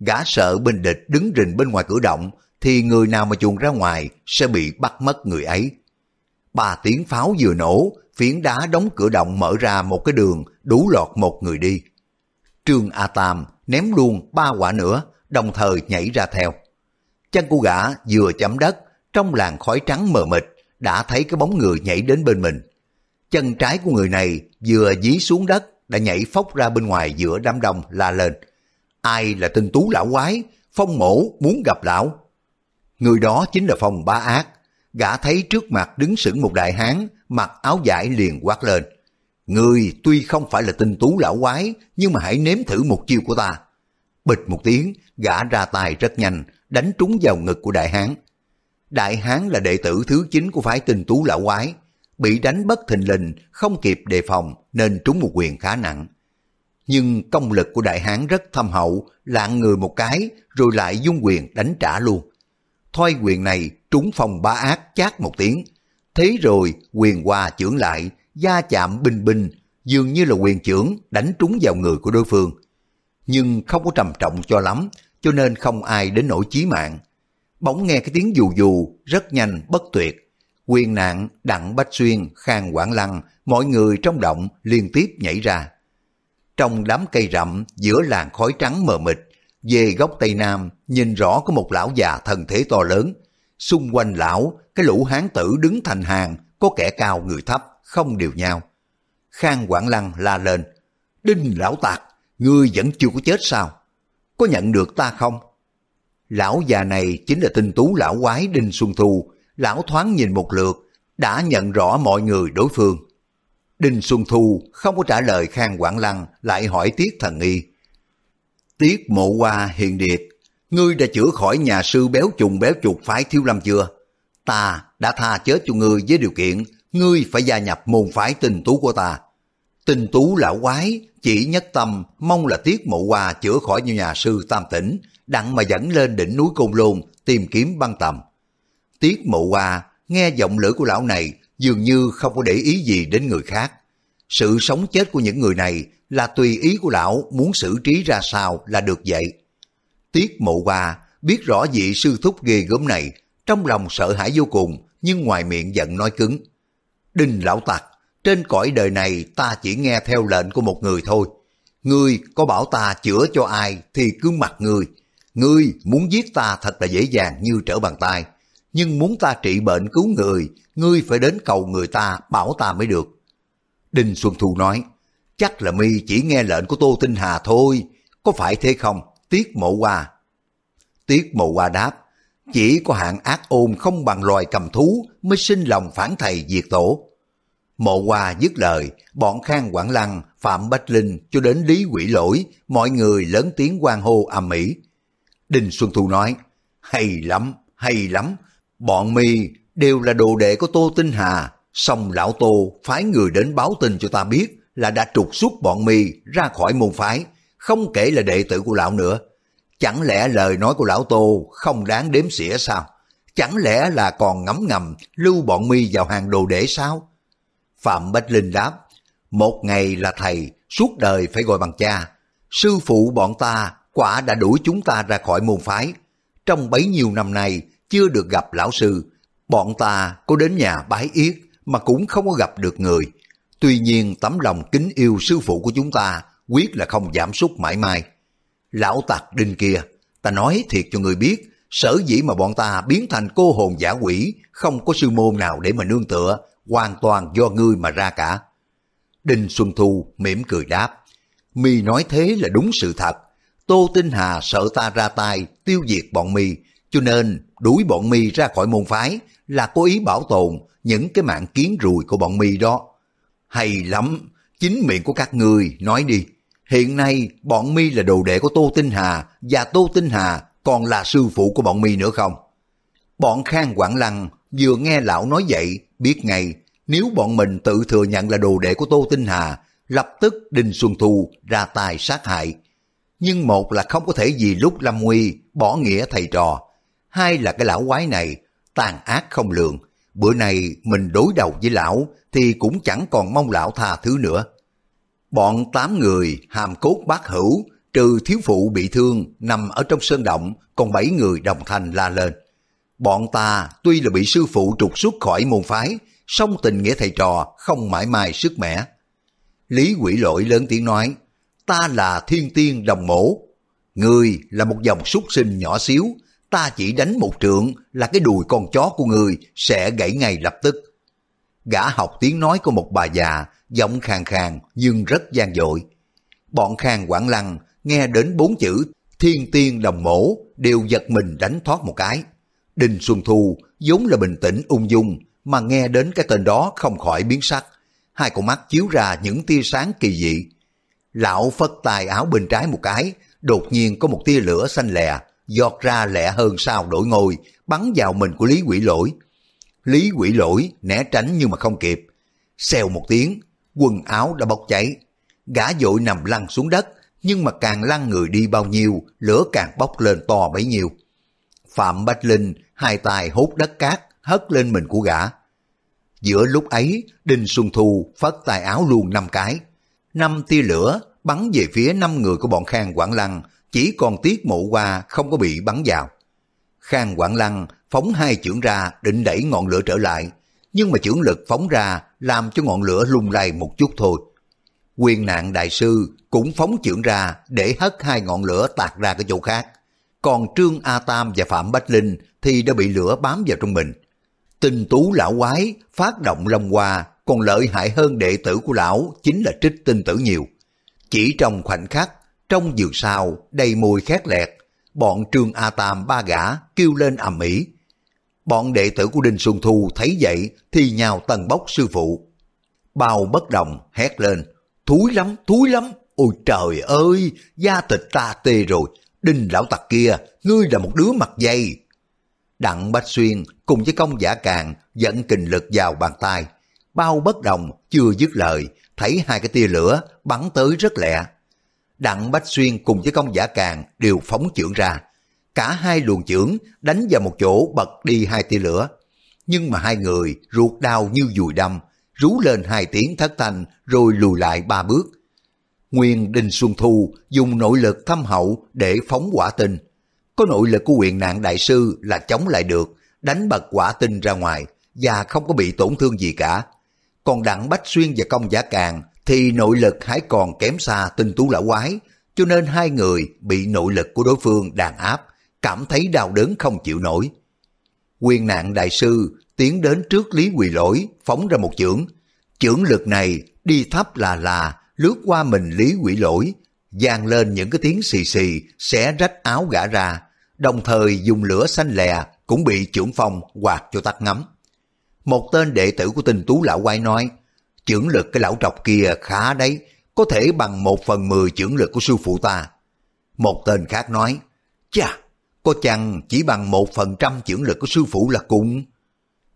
Gã sợ bên địch đứng rình bên ngoài cửa động, thì người nào mà chuồn ra ngoài sẽ bị bắt mất người ấy. Ba tiếng pháo vừa nổ, phiến đá đóng cửa động mở ra một cái đường đủ lọt một người đi. Trương A Tam ném luôn ba quả nữa, đồng thời nhảy ra theo. Chân của gã vừa chấm đất, trong làn khói trắng mờ mịt, đã thấy cái bóng người nhảy đến bên mình. Chân trái của người này vừa dí xuống đất, đã nhảy phóc ra bên ngoài giữa đám đông la lên. Ai là tinh tú lão quái, phong mổ muốn gặp lão. Người đó chính là phong bá ác. Gã thấy trước mặt đứng sững một đại hán, mặc áo vải liền quát lên. Người tuy không phải là tinh tú lão quái, nhưng mà hãy nếm thử một chiêu của ta. Bịch một tiếng, gã ra tài rất nhanh, đánh trúng vào ngực của đại hán. Đại hán là đệ tử thứ chín của phái tinh tú lão quái, bị đánh bất thình lình, không kịp đề phòng nên trúng một quyền khá nặng. Nhưng công lực của đại hán rất thâm hậu, lạng người một cái rồi lại dung quyền đánh trả luôn. Thoi quyền này trúng phòng ba ác chát một tiếng. Thế rồi quyền qua trưởng lại, gia chạm binh binh, dường như là quyền trưởng đánh trúng vào người của đối phương. Nhưng không có trầm trọng cho lắm, cho nên không ai đến nỗi chí mạng. Bỗng nghe cái tiếng dù dù, rất nhanh, bất tuyệt. Quyền nạn, Đặng Bách Xuyên, Khang Quảng Lăng, mọi người trong động liên tiếp nhảy ra. Trong đám cây rậm, giữa làn khói trắng mờ mịt, về góc Tây Nam, nhìn rõ có một lão già thân thế to lớn. Xung quanh lão, cái lũ hán tử đứng thành hàng, có kẻ cao người thấp, không đều nhau. Khang Quảng Lăng la lên, Đinh lão tạc, ngươi vẫn chưa có chết sao? Có nhận được ta không? Lão già này chính là tinh tú lão quái Đinh Xuân Thu. Lão thoáng nhìn một lượt, đã nhận rõ mọi người đối phương. Đinh Xuân Thu không có trả lời Khang Quảng Lăng lại hỏi Tiết Thần Nghi. Tiết Mộ Hoa hiền điệt, ngươi đã chữa khỏi nhà sư béo trùng béo chuột phái Thiếu Lâm chưa? Ta đã tha chết cho ngươi với điều kiện ngươi phải gia nhập môn phái tình tú của ta. Tình tú lão quái chỉ nhất tâm mong là Tiết Mộ Hoa chữa khỏi như nhà sư Tam Tỉnh, đặng mà dẫn lên đỉnh núi Côn Lôn tìm kiếm băng tầm. Tiết Mộ Hoa nghe giọng lưỡi của lão này dường như không có để ý gì đến người khác. Sự sống chết của những người này là tùy ý của lão muốn xử trí ra sao là được vậy. Tiết Mộ Hoa biết rõ vị sư thúc ghê gớm này, trong lòng sợ hãi vô cùng, nhưng ngoài miệng giận nói cứng. Đinh lão tặc, trên cõi đời này ta chỉ nghe theo lệnh của một người thôi. Ngươi có bảo ta chữa cho ai thì cứ mặc ngươi. Ngươi muốn giết ta thật là dễ dàng như trở bàn tay. Nhưng muốn ta trị bệnh cứu người, ngươi phải đến cầu người ta bảo ta mới được. Đinh Xuân Thu nói, chắc là mi chỉ nghe lệnh của Tô Tinh Hà thôi, có phải thế không? Tiết mộ hoa. Tiết mộ hoa đáp, chỉ có hạng ác ôn không bằng loài cầm thú mới sinh lòng phản thầy diệt tổ. Mộ hoa dứt lời, bọn Khang Quảng Lăng, Phạm Bách Linh cho đến Lý Quỷ Lỗi, mọi người lớn tiếng quan hô ầm ĩ. Đinh Xuân Thu nói, hay lắm, hay lắm, bọn mi đều là đồ đệ của Tô Tinh Hà, song lão Tô phái người đến báo tin cho ta biết là đã trục xuất bọn mi ra khỏi môn phái, không kể là đệ tử của lão nữa. Chẳng lẽ lời nói của lão Tô không đáng đếm xỉa sao? Chẳng lẽ là còn ngấm ngầm lưu bọn mi vào hàng đồ đệ sao? Phạm Bách Linh đáp, một ngày là thầy, suốt đời phải gọi bằng cha. Sư phụ bọn ta quả đã đuổi chúng ta ra khỏi môn phái. Trong bấy nhiêu năm nay chưa được gặp lão sư, bọn ta có đến nhà bái yết mà cũng không có gặp được người. Tuy nhiên tấm lòng kính yêu sư phụ của chúng ta quyết là không giảm sút mãi mai Lão tặc đinh kia, ta nói thiệt cho người biết, sở dĩ mà bọn ta biến thành cô hồn giả quỷ, không có sư môn nào để mà nương tựa, hoàn toàn do ngươi mà ra cả. Đinh Xuân Thu mỉm cười đáp, mi nói thế là đúng sự thật. Tô Tinh Hà sợ ta ra tay tiêu diệt bọn mi, cho nên đuổi bọn mi ra khỏi môn phái là cố ý bảo tồn những cái mạng kiến rùi của bọn mi đó. Hay lắm, chính miệng của các người nói đi. Hiện nay bọn mi là đồ đệ của Tô Tinh Hà và Tô Tinh Hà còn là sư phụ của bọn mi nữa không? Bọn Khang Quảng Lăng vừa nghe lão nói vậy biết ngay nếu bọn mình tự thừa nhận là đồ đệ của Tô Tinh Hà lập tức Đinh Xuân Thu ra tay sát hại. Nhưng một là không có thể vì lúc lâm nguy bỏ nghĩa thầy trò, hai là cái lão quái này tàn ác không lường. Bữa nay mình đối đầu với lão thì cũng chẳng còn mong lão tha thứ nữa. Bọn tám người hàm cốt bác hữu trừ thiếu phụ bị thương nằm ở trong sơn động còn bảy người đồng thanh la lên. Bọn ta tuy là bị sư phụ trục xuất khỏi môn phái song tình nghĩa thầy trò không mãi mãi sức mẻ. Lý quỷ lỗi lớn tiếng nói, ta là thiên tiên đồng mổ, người là một dòng súc sinh nhỏ xíu, ta chỉ đánh một trượng là cái đùi con chó của người sẽ gãy ngay lập tức. Gã học tiếng nói của một bà già, giọng khàn khàn nhưng rất gian dội. Bọn khang quảng lăng nghe đến bốn chữ thiên tiên đồng mổ đều giật mình đánh thoát một cái. Đinh Xuân Thu vốn là bình tĩnh ung dung mà nghe đến cái tên đó không khỏi biến sắc. Hai con mắt chiếu ra những tia sáng kỳ dị. Lão phất tài áo bên trái một cái, đột nhiên có một tia lửa xanh lè, giọt ra lẹ hơn sao đổi ngôi, bắn vào mình của Lý Quỷ Lỗi. Lý Quỷ Lỗi né tránh nhưng mà không kịp. Xèo một tiếng, quần áo đã bốc cháy. Gã dội nằm lăn xuống đất, nhưng mà càng lăn người đi bao nhiêu, lửa càng bốc lên to bấy nhiêu. Phạm Bách Linh hai tay hút đất cát, hất lên mình của gã. Giữa lúc ấy, Đinh Xuân Thu phất tay áo luôn năm cái. Năm tia lửa bắn về phía năm người của bọn Khang Quảng Lăng, chỉ còn tiết mộ qua không có bị bắn vào. Khang Quảng Lăng phóng hai chưởng ra định đẩy ngọn lửa trở lại, nhưng mà chưởng lực phóng ra làm cho ngọn lửa lung lay một chút thôi. Quyền nạn đại sư cũng phóng chưởng ra để hất hai ngọn lửa tạt ra cái chỗ khác. Còn Trương A Tam và Phạm Bách Linh thì đã bị lửa bám vào trong mình. Tinh tú lão quái phát động long hoa còn lợi hại hơn đệ tử của lão chính là trích tinh tử nhiều. Chỉ trong khoảnh khắc, trong giường sao đầy mùi khét lẹt, bọn Trương A Tam ba gã kêu lên ầm ĩ. Bọn đệ tử của Đinh Xuân Thu thấy vậy thì nhào tần bốc sư phụ. Bao bất đồng hét lên, thúi lắm, thúi lắm, ôi trời ơi, da thịt ta tê rồi, Đinh lão tặc kia, ngươi là một đứa mặt dây. Đặng Bách Xuyên cùng với công giả càng dẫn kình lực vào bàn tay. Bao bất đồng chưa dứt lời, thấy hai cái tia lửa bắn tới rất lẹ. Đặng Bách Xuyên cùng với công giả càng đều phóng chưởng ra. Cả hai luồng chưởng đánh vào một chỗ bật đi hai tia lửa. Nhưng mà hai người ruột đau như dùi đâm, rú lên hai tiếng thất thanh rồi lùi lại ba bước. Nguyên Đinh Xuân Thu dùng nội lực thâm hậu để phóng quả tinh. Có nội lực của quyền nạn đại sư là chống lại được, đánh bật quả tinh ra ngoài và không có bị tổn thương gì cả. Còn Đặng Bách Xuyên và Công Giả Càng thì nội lực hãy còn kém xa tinh tú lão quái, cho nên hai người bị nội lực của đối phương đàn áp, cảm thấy đau đớn không chịu nổi. Quyền nạn đại sư tiến đến trước Lý Quỳ Lỗi, phóng ra một chưởng. Chưởng lực này đi thấp là là, lướt qua mình Lý Quỷ Lỗi, giang lên những cái tiếng xì xì, xé rách áo gã ra, đồng thời dùng lửa xanh lè cũng bị trưởng phong quạt cho tắt ngắm. Một tên đệ tử của tinh tú lão quay nói, trưởng lực cái lão trọc kia khá đấy, có thể bằng một phần mười trưởng lực của sư phụ ta. Một tên khác nói, chà, có chăng chỉ bằng một phần trăm trưởng lực của sư phụ là cùng.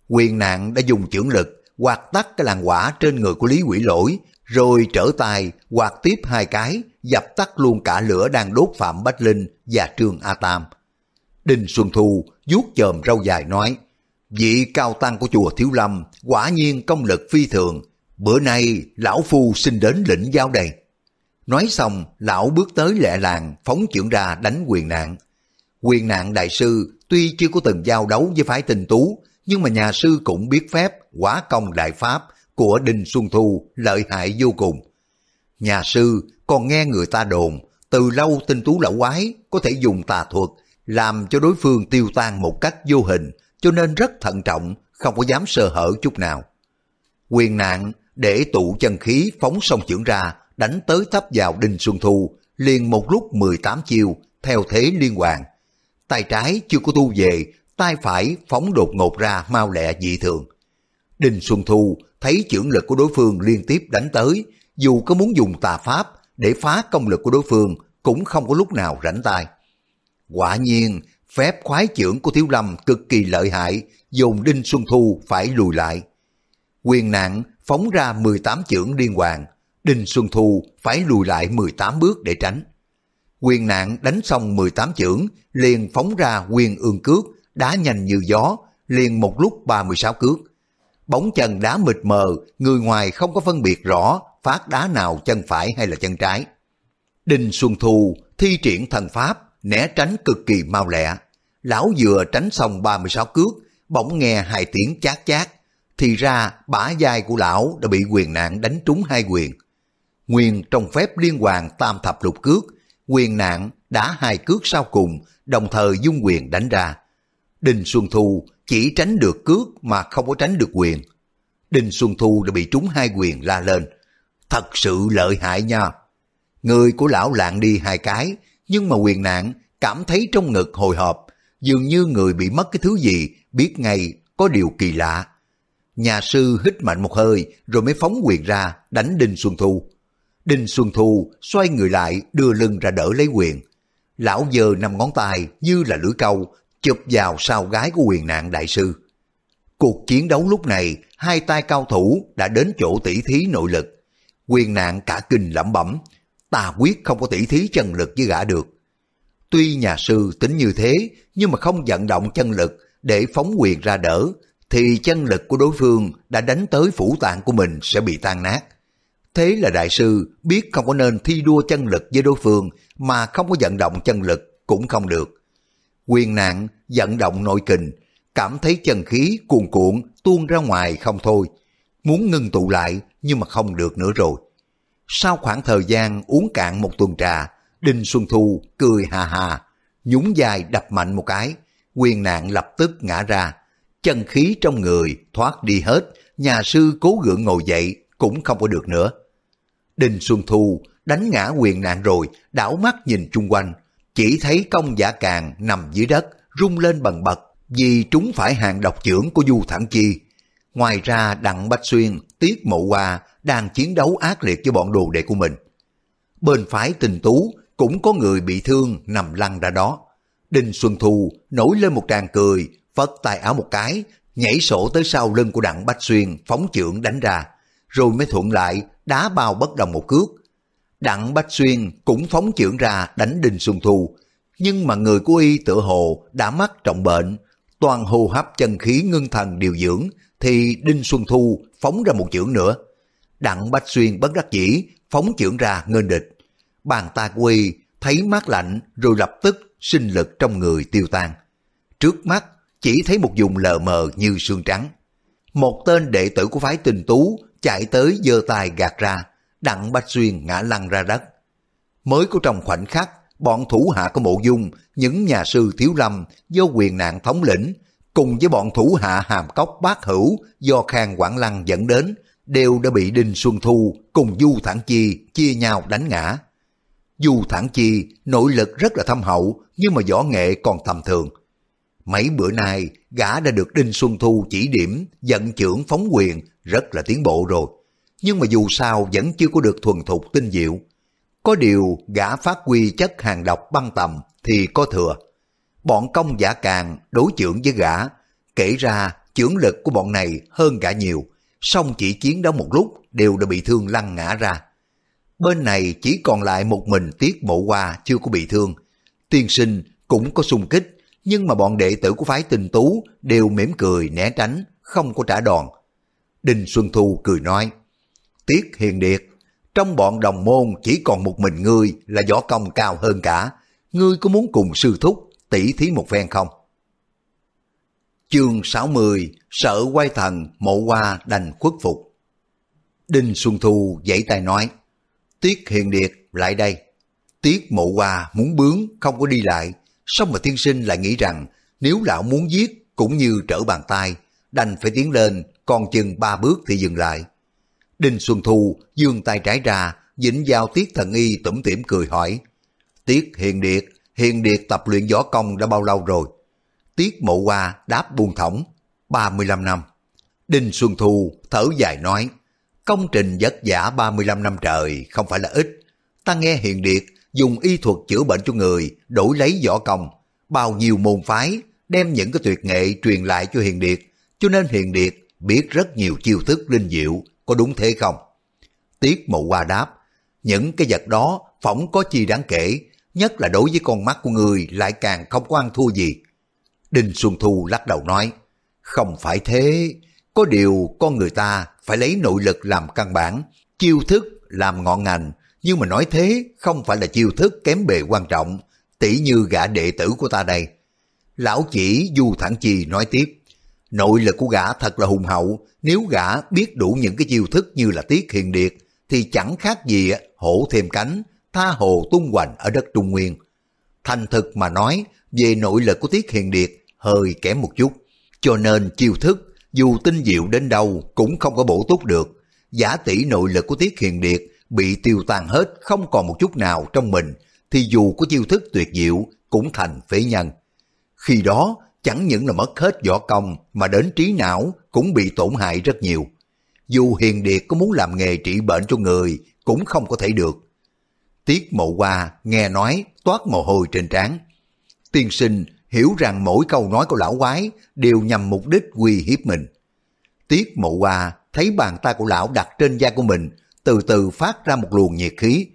Quyền nạn đã dùng trưởng lực quạt tắt cái làn quả trên người của Lý Quỷ Lỗi, rồi trở tay quạt tiếp hai cái, dập tắt luôn cả lửa đang đốt Phạm Bách Linh và Trương A Tam. Đinh Xuân Thu vuốt chòm râu dài nói, vị cao tăng của chùa Thiếu Lâm quả nhiên công lực phi thường, bữa nay lão phu xin đến lĩnh giáo đây. Nói xong, lão bước tới lẹ làng, phóng trưởng ra đánh quyền nạn. Quyền nạn đại sư tuy chưa có từng giao đấu với phái tình tú, nhưng mà nhà sư cũng biết phép quả công đại pháp của Đinh Xuân Thu lợi hại vô cùng. Nhà sư còn nghe người ta đồn, từ lâu tinh tú lão quái có thể dùng tà thuật làm cho đối phương tiêu tan một cách vô hình, cho nên rất thận trọng, không có dám sơ hở chút nào. Quyền nạn để tụ chân khí phóng sông trưởng ra, đánh tới thấp vào Đinh Xuân Thu, liền một lúc 18 chiêu, theo thế liên hoàn. Tay trái chưa có tu về, tay phải phóng đột ngột ra mau lẹ dị thường. Đinh Xuân Thu thấy chưởng lực của đối phương liên tiếp đánh tới, dù có muốn dùng tà pháp để phá công lực của đối phương cũng không có lúc nào rảnh tay. Quả nhiên, phép khoái chưởng của Thiếu Lâm cực kỳ lợi hại, dùng Đinh Xuân Thu phải lùi lại. Quyền nặng phóng ra 18 chưởng liên hoàn, Đinh Xuân Thu phải lùi lại 18 bước để tránh. Quyền nạn đánh xong 18 chưởng, liền phóng ra quyền ương cước, đá nhanh như gió, liền một lúc 36 cước. Bóng chân đá mịt mờ, người ngoài không có phân biệt rõ phát đá nào chân phải hay là chân trái. Đinh Xuân Thu thi triển thần pháp, né tránh cực kỳ mau lẹ. Lão vừa tránh xong 36 cước, bỗng nghe hai tiếng chát chát. Thì ra bả vai của lão đã bị quyền nạn đánh trúng hai quyền. Nguyên trong phép liên hoàn tam thập lục cước, quyền nạn đã hai cước sau cùng, đồng thời dung quyền đánh ra. Đinh Xuân Thu chỉ tránh được cước mà không có tránh được quyền. Đinh Xuân Thu đã bị trúng hai quyền la lên. Thật sự lợi hại nha. Người của lão lạng đi hai cái, nhưng mà quyền nạn cảm thấy trong ngực hồi hộp, dường như người bị mất cái thứ gì, biết ngay có điều kỳ lạ. Nhà sư hít mạnh một hơi rồi mới phóng quyền ra đánh Đinh Xuân Thu. Đinh Xuân Thu xoay người lại đưa lưng ra đỡ lấy quyền. Lão giờ năm ngón tay như là lưỡi câu chụp vào sau gái của quyền nạn đại sư. Cuộc chiến đấu lúc này, hai tay cao thủ đã đến chỗ tỷ thí nội lực. Quyền nạn cả kinh lẩm bẩm, ta quyết không có tỷ thí chân lực với gã được. Tuy nhà sư tính như thế, nhưng mà không vận động chân lực để phóng quyền ra đỡ, thì chân lực của đối phương đã đánh tới phủ tạng của mình sẽ bị tan nát. Thế là đại sư biết không có nên thi đua chân lực với đối phương mà không có vận động chân lực cũng không được. Quyền nạn vận động nội kình, cảm thấy chân khí cuồn cuộn tuôn ra ngoài không thôi. Muốn ngưng tụ lại nhưng mà không được nữa rồi. Sau khoảng thời gian uống cạn một tuần trà, Đinh Xuân Thu cười hà hà, nhún dài đập mạnh một cái, quyền nạn lập tức ngã ra. Chân khí trong người thoát đi hết, nhà sư cố gượng ngồi dậy cũng không có được nữa. Đinh Xuân Thu đánh ngã quyền nạn rồi, đảo mắt nhìn chung quanh, chỉ thấy công giả càng nằm dưới đất, rung lên bần bật, vì trúng phải hàng độc trưởng của Du Thẳng Chi. Ngoài ra Đặng Bách Xuyên, Tiết Mộ Hoa đang chiến đấu ác liệt với bọn đồ đệ của mình. Bên phái tình tú cũng có người bị thương nằm lăn ra đó. Đinh Xuân Thu nổi lên một tràng cười, phất tay áo một cái, nhảy sổ tới sau lưng của Đặng Bách Xuyên phóng trưởng đánh ra, rồi mới thuận lại đá bao bất đồng một cước. Đặng Bách Xuyên cũng phóng trưởng ra đánh Đinh Xuân Thu, nhưng mà người của y tựa hồ đã mắc trọng bệnh, toàn hô hấp chân khí ngưng thần điều dưỡng, thì Đinh Xuân Thu phóng ra một chưởng nữa. Đặng Bách Xuyên bất đắc dĩ phóng chưởng ra ngân địch. Bàn tay quy thấy mát lạnh rồi lập tức sinh lực trong người tiêu tan. Trước mắt chỉ thấy một vùng lờ mờ như xương trắng. Một tên đệ tử của phái tình tú chạy tới giơ tay gạt ra, đặng Bách Xuyên ngã lăn ra đất. Mới có trong khoảnh khắc, bọn thủ hạ của mộ dung, những nhà sư thiếu lâm do quyền nạn thống lĩnh, cùng với bọn thủ hạ hàm cốc bát hữu do khang quảng lăng dẫn đến, đều đã bị Đinh Xuân Thu cùng Du Thản Chi chia nhau đánh ngã. Du Thản Chi nội lực rất là thâm hậu nhưng mà võ nghệ còn tầm thường. Mấy bữa nay gã đã được Đinh Xuân Thu chỉ điểm dẫn trưởng phóng quyền rất là tiến bộ rồi. Nhưng mà dù sao vẫn chưa có được thuần thục tinh diệu. Có điều gã phát huy chất hàng độc băng tầm thì có thừa. Bọn công giả càng đối trưởng với gã, kể ra trưởng lực của bọn này hơn gã nhiều, song chỉ chiến đấu một lúc đều đã bị thương lăn ngã ra. Bên này chỉ còn lại một mình Tiết Mộ Hoa chưa có bị thương. Tiên sinh cũng có xung kích, nhưng mà bọn đệ tử của phái tinh tú đều mỉm cười né tránh, không có trả đòn. Đinh Xuân Thu cười nói, Tiết Hiền Điệt, trong bọn đồng môn chỉ còn một mình ngươi là võ công cao hơn cả. Ngươi có muốn cùng sư thúc tỷ thí một phen không? Chương 60 Sợ quay thần mộ hoa đành khuất phục. Đinh Xuân Thu dãy tay nói, Tiết Hiền Điệt lại đây. Tiết mộ hoa muốn bướng, không có đi lại. Xong mà tiên sinh lại nghĩ rằng Nếu lão muốn giết cũng như trở bàn tay, Đành phải tiến lên Còn chừng ba bước thì dừng lại. Đinh Xuân Thu dương tay trái ra Dĩnh vào Tiết Thần Y tủm tỉm cười hỏi, Tiết Hiền Điệt Hiền Điệt tập luyện võ công đã bao lâu rồi? Tiết Mộ Hoa đáp buông thõng 35 năm. Đinh Xuân Thu thở dài nói, công trình vất vả 35 năm trời không phải là ít. Ta nghe Hiền Điệt dùng y thuật chữa bệnh cho người, đổi lấy võ công. Bao nhiêu môn phái đem những cái tuyệt nghệ truyền lại cho Hiền Điệt, cho nên Hiền Điệt biết rất nhiều chiêu thức linh diệu, có đúng thế không? Tiết Mộ Hoa đáp, những cái vật đó phỏng có chi đáng kể, nhất là đối với con mắt của người lại càng không có ăn thua gì. Đinh Xuân Thu lắc đầu nói, không phải thế, có điều con người ta phải lấy nội lực làm căn bản, chiêu thức làm ngọn ngành, nhưng mà nói thế không phải là chiêu thức kém bề quan trọng, tỷ như gã đệ tử của ta đây. Lão chỉ Du Thẳng Chi nói tiếp, nội lực của gã thật là hùng hậu, nếu gã biết đủ những cái chiêu thức như là tiết hiền điệt, thì chẳng khác gì hổ thêm cánh, tha hồ tung hoành ở đất Trung Nguyên. Thành thực mà nói, về nội lực của tiết hiền điệt hơi kém một chút. Cho nên chiêu thức, dù tinh diệu đến đâu cũng không có bổ túc được. Giả tỷ nội lực của Tiết Hiền Điệt bị tiêu tan hết không còn một chút nào trong mình, thì dù có chiêu thức tuyệt diệu cũng thành phế nhân. Khi đó, chẳng những là mất hết võ công mà đến trí não cũng bị tổn hại rất nhiều. Dù Hiền Điệt có muốn làm nghề trị bệnh cho người cũng không có thể được. Tiết Mộ Hoa nghe nói toát mồ hôi trên trán. Tiên sinh hiểu rằng mỗi câu nói của lão quái đều nhằm mục đích uy hiếp mình. Tiết mộ hoa thấy bàn tay của lão đặt trên da của mình, từ từ phát ra một luồng nhiệt khí.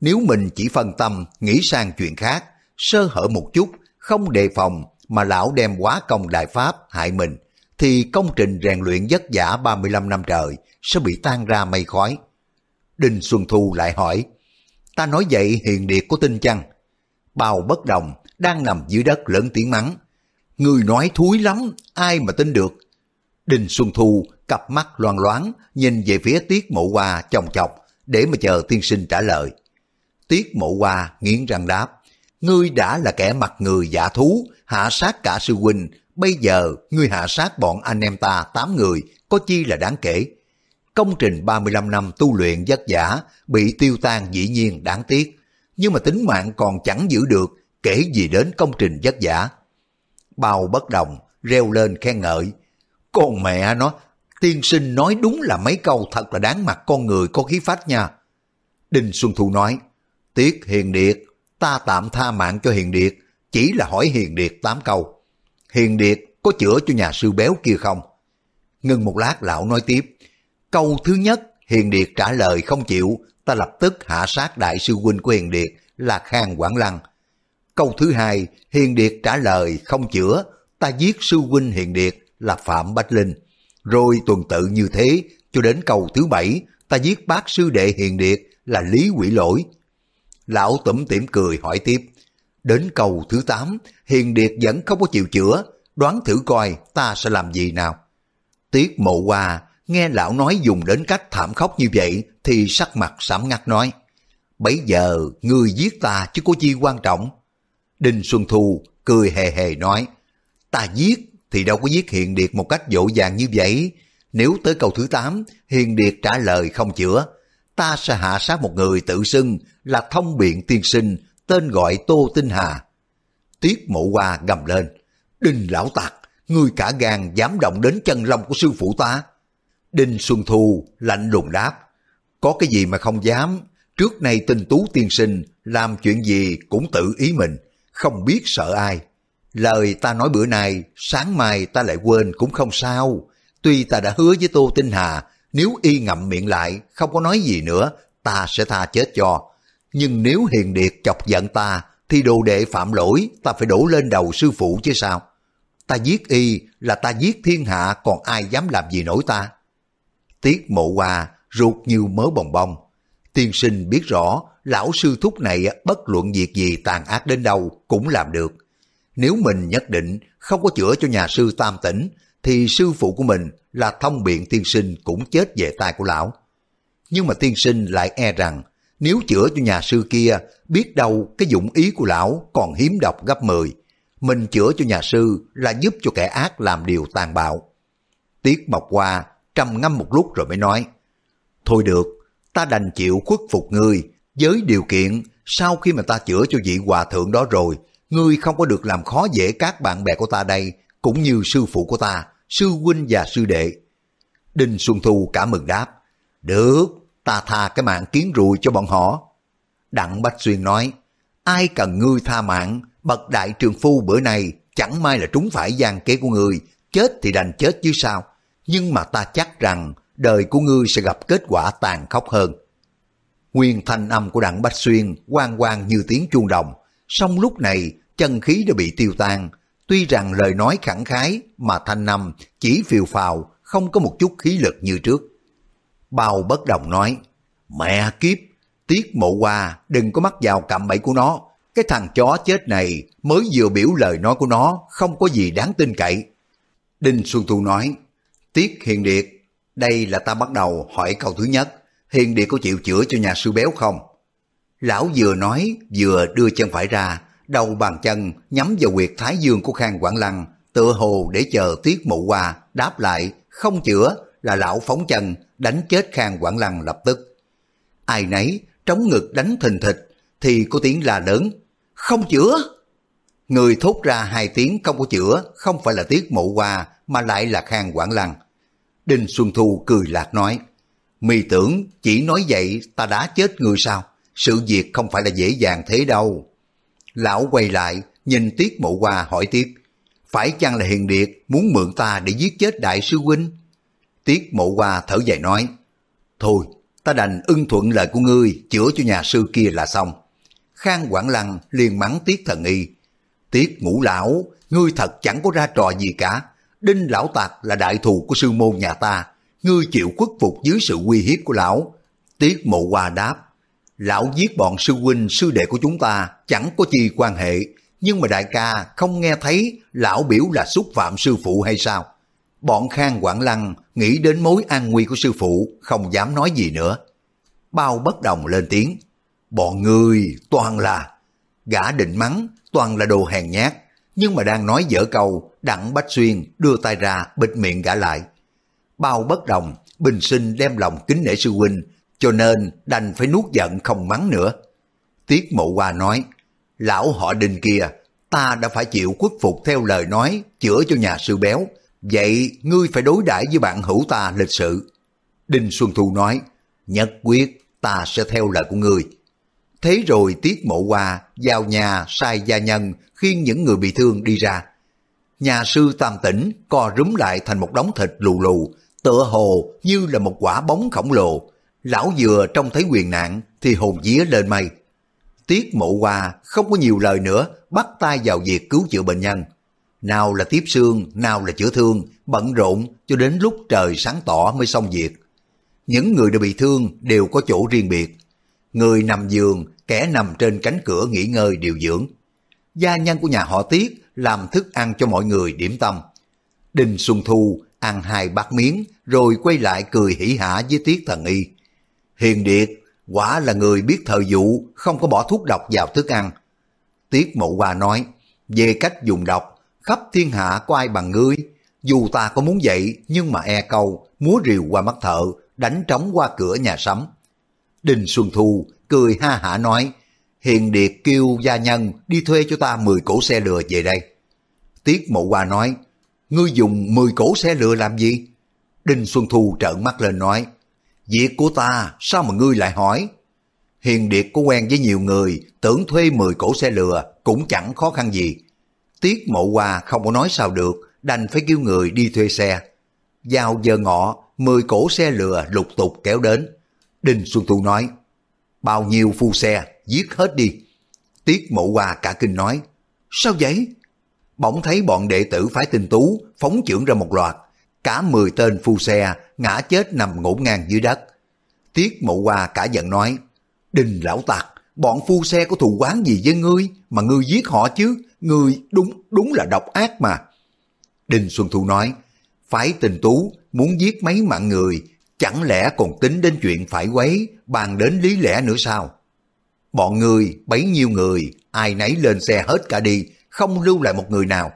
Nếu mình chỉ phân tâm, nghĩ sang chuyện khác, sơ hở một chút, không đề phòng mà lão đem quá công đại pháp hại mình, thì công trình rèn luyện vất vả 35 năm trời sẽ bị tan ra mây khói. Đinh Xuân Thu lại hỏi, ta nói vậy hiền điệt có tin chăng? Bào bất đồng, đang nằm dưới đất lớn tiếng mắng. Người nói thúi lắm, ai mà tin được. Đinh Xuân Thu cặp mắt loan loáng nhìn về phía Tiết Mộ Hoa chồng chọc để mà chờ tiên sinh trả lời. Tiết Mộ Hoa nghiến răng đáp, ngươi đã là kẻ mặt người giả thú, hạ sát cả sư huynh, bây giờ ngươi hạ sát bọn anh em ta tám người, có chi là đáng kể. Công trình 35 năm tu luyện vất vả, bị tiêu tan dĩ nhiên đáng tiếc, nhưng mà tính mạng còn chẳng giữ được kể gì đến công trình vất vả. Bao bất đồng, reo lên khen ngợi. Con mẹ nó, tiên sinh nói đúng là mấy câu thật là đáng mặt con người có khí phách nha. Đinh Xuân Thu nói, tiếc Hiền Điệt, ta tạm tha mạng cho Hiền Điệt, chỉ là hỏi Hiền Điệt tám câu. Hiền Điệt có chữa cho nhà sư béo kia không? Ngưng một lát lão nói tiếp, câu thứ nhất Hiền Điệt trả lời không chịu, ta lập tức hạ sát đại sư huynh của Hiền Điệt là Khang Quảng Lăng. Câu thứ hai, Hiền Điệt trả lời không chữa, ta giết sư huynh Hiền Điệt là Phạm Bách Linh. Rồi tuần tự như thế, cho đến câu thứ bảy, ta giết bác sư đệ Hiền Điệt là Lý Quỷ Lỗi. Lão tủm tỉm cười hỏi tiếp, đến câu thứ tám, Hiền Điệt vẫn không có chịu chữa, đoán thử coi ta sẽ làm gì nào. Tiết mộ qua, nghe lão nói dùng đến cách thảm khốc như vậy thì sắc mặt sẫm ngắt nói, Bây giờ người giết ta chứ có chi quan trọng. Đinh Xuân Thu cười hề hề nói, ta giết thì đâu có giết Hiền Điệt một cách dỗ dàng như vậy. Nếu tới câu thứ 8, Hiền Điệt trả lời không chữa, ta sẽ hạ sát một người tự xưng là thông biện tiên sinh, tên gọi Tô Tinh Hà. Tiết mộ hoa gầm lên, Đinh lão tặc, ngươi cả gan dám động đến chân lông của sư phụ ta. Đinh Xuân Thu lạnh lùng đáp, có cái gì mà không dám, trước nay tinh tú tiên sinh làm chuyện gì cũng tự ý mình, không biết sợ ai. Lời ta nói bữa nay, sáng mai ta lại quên cũng không sao. Tuy ta đã hứa với Tô Tinh Hà, nếu y ngậm miệng lại, không có nói gì nữa, ta sẽ tha chết cho. Nhưng nếu hiền điệt chọc giận ta, thì đồ đệ phạm lỗi, ta phải đổ lên đầu sư phụ chứ sao? Ta giết y là ta giết thiên hạ, còn ai dám làm gì nổi ta? Tiết mộ hoa, ruột như mớ bồng bông. Tiên sinh biết rõ, lão sư thúc này bất luận việc gì tàn ác đến đâu cũng làm được nếu mình nhất định không có chữa cho nhà sư tam tỉnh, thì sư phụ của mình là thông biện tiên sinh cũng chết về tay của lão. Nhưng mà tiên sinh lại e rằng, nếu chữa cho nhà sư kia, biết đâu cái dụng ý của lão còn hiếm độc gấp 10. Mình chữa cho nhà sư là giúp cho kẻ ác làm điều tàn bạo. Tiết Mộc Hoa trầm ngâm một lúc rồi mới nói, Thôi được, ta đành chịu khuất phục ngươi, với điều kiện sau khi mà ta chữa cho vị hòa thượng đó rồi, ngươi không có được làm khó dễ các bạn bè của ta đây, cũng như sư phụ của ta, sư huynh và sư đệ. Đinh Xuân Thu cả mừng đáp, được, ta tha cái mạng kiến rùi cho bọn họ. Đặng Bách Xuyên nói, ai cần ngươi tha mạng, bậc đại trường phu bữa nay chẳng may là trúng phải gian kế của ngươi, chết thì đành chết chứ sao. Nhưng mà ta chắc rằng đời của ngươi sẽ gặp kết quả tàn khốc hơn. Nguyên thanh âm của Đặng Bách Xuyên quang quang như tiếng chuông đồng, song lúc này chân khí đã bị tiêu tan, tuy rằng lời nói khẳng khái mà thanh âm chỉ phiều phào, không có một chút khí lực như trước. Bao bất đồng nói, mẹ kiếp, tiếc mộ qua đừng có mắc vào cạm bẫy của nó, cái thằng chó chết này mới vừa biểu lời nói của nó không có gì đáng tin cậy. Đinh Xuân Thu nói, Tiết Hiền Điệt, đây là ta bắt đầu hỏi câu thứ nhất, Hiền địa có chịu chữa cho nhà sư béo không? Lão vừa nói vừa đưa chân phải ra, đầu bàn chân nhắm vào quyệt thái dương của Khang Quảng Lăng, tựa hồ để chờ tiết mụ qua, đáp lại, không chữa, là lão phóng chân, đánh chết Khang Quảng Lăng lập tức. Ai nấy, trống ngực đánh thình thịch, thì có tiếng là lớn, không chữa. Người thốt ra hai tiếng không có chữa, không phải là tiết mộ qua, mà lại là Khang Quảng Lăng. Đinh Xuân Thu cười lạc nói, mì tưởng chỉ nói vậy ta đã chết người sao? sự việc không phải là dễ dàng thế đâu. Lão quay lại, nhìn Tiết Mộ Hoa hỏi tiếp, phải chăng là Hiền Điệt muốn mượn ta để giết chết đại sư huynh? Tiết Mộ Hoa thở dài nói, thôi, ta đành ưng thuận lời của ngươi chữa cho nhà sư kia là xong. Khang Quảng Lăng liền mắng Tiết Thần Y, Tiết Ngũ Lão, ngươi thật chẳng có ra trò gì cả. Đinh Lão Tạc là đại thù của sư môn nhà ta, ngươi chịu khuất phục dưới sự uy hiếp của lão. Tiết Mộ Hoa đáp, Lão giết bọn sư huynh sư đệ của chúng ta chẳng có chi quan hệ, nhưng mà đại ca không nghe thấy lão biểu là xúc phạm sư phụ hay sao? Bọn Khang Quảng Lăng nghĩ đến mối an nguy của sư phụ, không dám nói gì nữa. Bao bất đồng lên tiếng, bọn người toàn là, gã định mắng, toàn là đồ hèn nhát, nhưng mà đang nói dở câu, đặng Bách Xuyên đưa tay ra bịt miệng gã lại. Bao bất đồng, bình sinh đem lòng kính nể sư huynh, cho nên đành phải nuốt giận không mắng nữa. Tiết mộ hoa nói, lão họ đình kia, ta đã phải chịu khuất phục theo lời nói chữa cho nhà sư béo, vậy ngươi phải đối đãi với bạn hữu ta lịch sự. Đinh Xuân Thu nói, nhất quyết ta sẽ theo lời của ngươi. Thế rồi Tiết Mộ Hoa vào nhà sai gia nhân khiêng những người bị thương đi ra. Nhà sư tam tỉnh co rúm lại thành một đống thịt lù lù, tựa hồ như là một quả bóng khổng lồ. Lão vừa trông thấy quyền nạn thì hồn vía lên mây. Tiết Mộ Hoa không có nhiều lời nữa, bắt tay vào việc cứu chữa bệnh nhân. Nào là tiếp xương, nào là chữa thương, bận rộn cho đến lúc trời sáng tỏ mới xong việc. Những người đã bị thương đều có chỗ riêng biệt. Người nằm giường, kẻ nằm trên cánh cửa nghỉ ngơi điều dưỡng. Gia nhân của nhà họ Tiết làm thức ăn cho mọi người điểm tâm. Đinh Xuân Thu ăn hai bát miếng rồi quay lại cười hỉ hả với Tiết Thần Y. Hiền Điệt, quả là người biết thời vụ, không có bỏ thuốc độc vào thức ăn. Tiết Mộ Hoa nói, về cách dùng độc, khắp thiên hạ có ai bằng ngươi. Dù ta có muốn vậy, nhưng mà e câu, múa rìu qua mắt thợ, đánh trống qua cửa nhà sắm. Đinh Xuân Thu cười ha hả nói, Hiền Điệt kêu gia nhân đi thuê cho ta 10 cổ xe lừa về đây. Tiết Mộ Hoa nói, ngươi dùng 10 cổ xe lừa làm gì? Đinh Xuân Thu trợn mắt lên nói, việc của ta sao mà ngươi lại hỏi? Hiền Điệt có quen với nhiều người, tưởng thuê 10 cổ xe lừa cũng chẳng khó khăn gì. Tiết Mộ Hoa không có nói sao được, đành phải kêu người đi thuê xe. Vào giờ ngọ, 10 cổ xe lừa lục tục kéo đến. Đinh Xuân Thu nói, bao nhiêu phu xe, giết hết đi. Tiết Mộ Hoa cả kinh nói, sao vậy? Bỗng thấy bọn đệ tử phái tinh tú phóng trưởng ra một loạt, cả 10 tên phu xe ngã chết nằm ngổn ngang dưới đất. Tiết Mộ Hoa cả giận nói, Đinh lão tặc, bọn phu xe có thù quán gì với ngươi mà ngươi giết họ chứ, ngươi đúng đúng là độc ác mà. Đinh Xuân Thu nói, phái tình tú muốn giết mấy mạng người, chẳng lẽ còn tính đến chuyện phải quấy, bàn đến lý lẽ nữa sao? Bọn người, bấy nhiêu người, ai nấy lên xe hết cả đi, không lưu lại một người nào.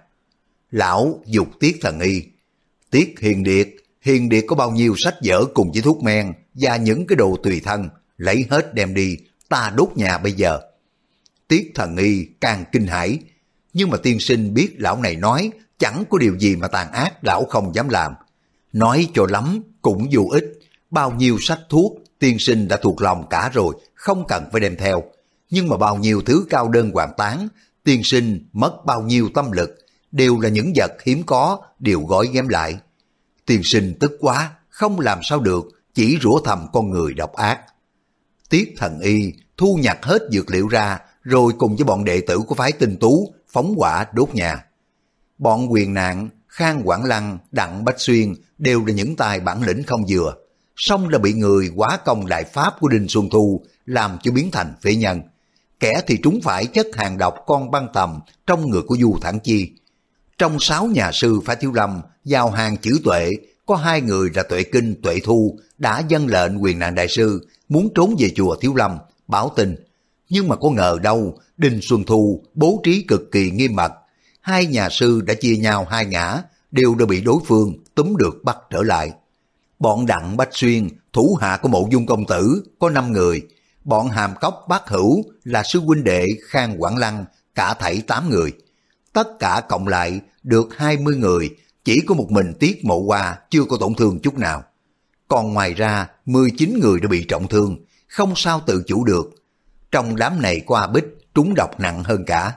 Lão dục tiết thần y. Tiết hiền điệt, hiền điệt có bao nhiêu sách vở cùng với thuốc men và những cái đồ tùy thân, lấy hết đem đi, ta đốt nhà bây giờ. Tiết thần y càng kinh hãi, nhưng mà tiên sinh biết lão này nói chẳng có điều gì mà tàn ác lão không dám làm. Nói cho lắm cũng vô ích, bao nhiêu sách thuốc tiên sinh đã thuộc lòng cả rồi, không cần phải đem theo. Nhưng mà bao nhiêu thứ cao đơn hoàn tán, tiên sinh mất bao nhiêu tâm lực, đều là những vật hiếm có, đều gói ghém lại. Tiên sinh tức quá, không làm sao được, chỉ rủa thầm con người độc ác. Tiết thần y thu nhặt hết dược liệu ra, rồi cùng với bọn đệ tử của phái tinh tú phóng quả đốt nhà. Bọn quyền nạn, Khang Quảng Lăng, Đặng Bách Xuyên đều là những tài bản lĩnh không vừa. song là bị người quá công đại pháp của Đinh Xuân Thu làm cho biến thành phế nhân. Kẻ thì trúng phải chất hàng độc con băng tầm trong người của Du Thản Chi. Trong sáu nhà sư Phá Thiếu Lâm, giao hàng chữ tuệ, có hai người là Tuệ Kinh, Tuệ Thu đã dâng lệnh quyền nạn đại sư muốn trốn về chùa Thiếu Lâm, báo tin. Nhưng mà có ngờ đâu, Đinh Xuân Thu bố trí cực kỳ nghiêm mật. Hai nhà sư đã chia nhau hai ngã, đều đã bị đối phương túm được bắt trở lại. Bọn Đặng Bách Xuyên, thủ hạ của mộ dung công tử, có năm người. Bọn Hàm Cốc Bác Hữu là sư huynh đệ Khang Quảng Lăng, cả thảy tám người. Tất cả cộng lại được 20 người, chỉ có một mình Tiết Mộ Hoa chưa có tổn thương chút nào. Còn ngoài ra, 19 người đã bị trọng thương, không sao tự chủ được. Trong đám này qua bích, trúng độc nặng hơn cả.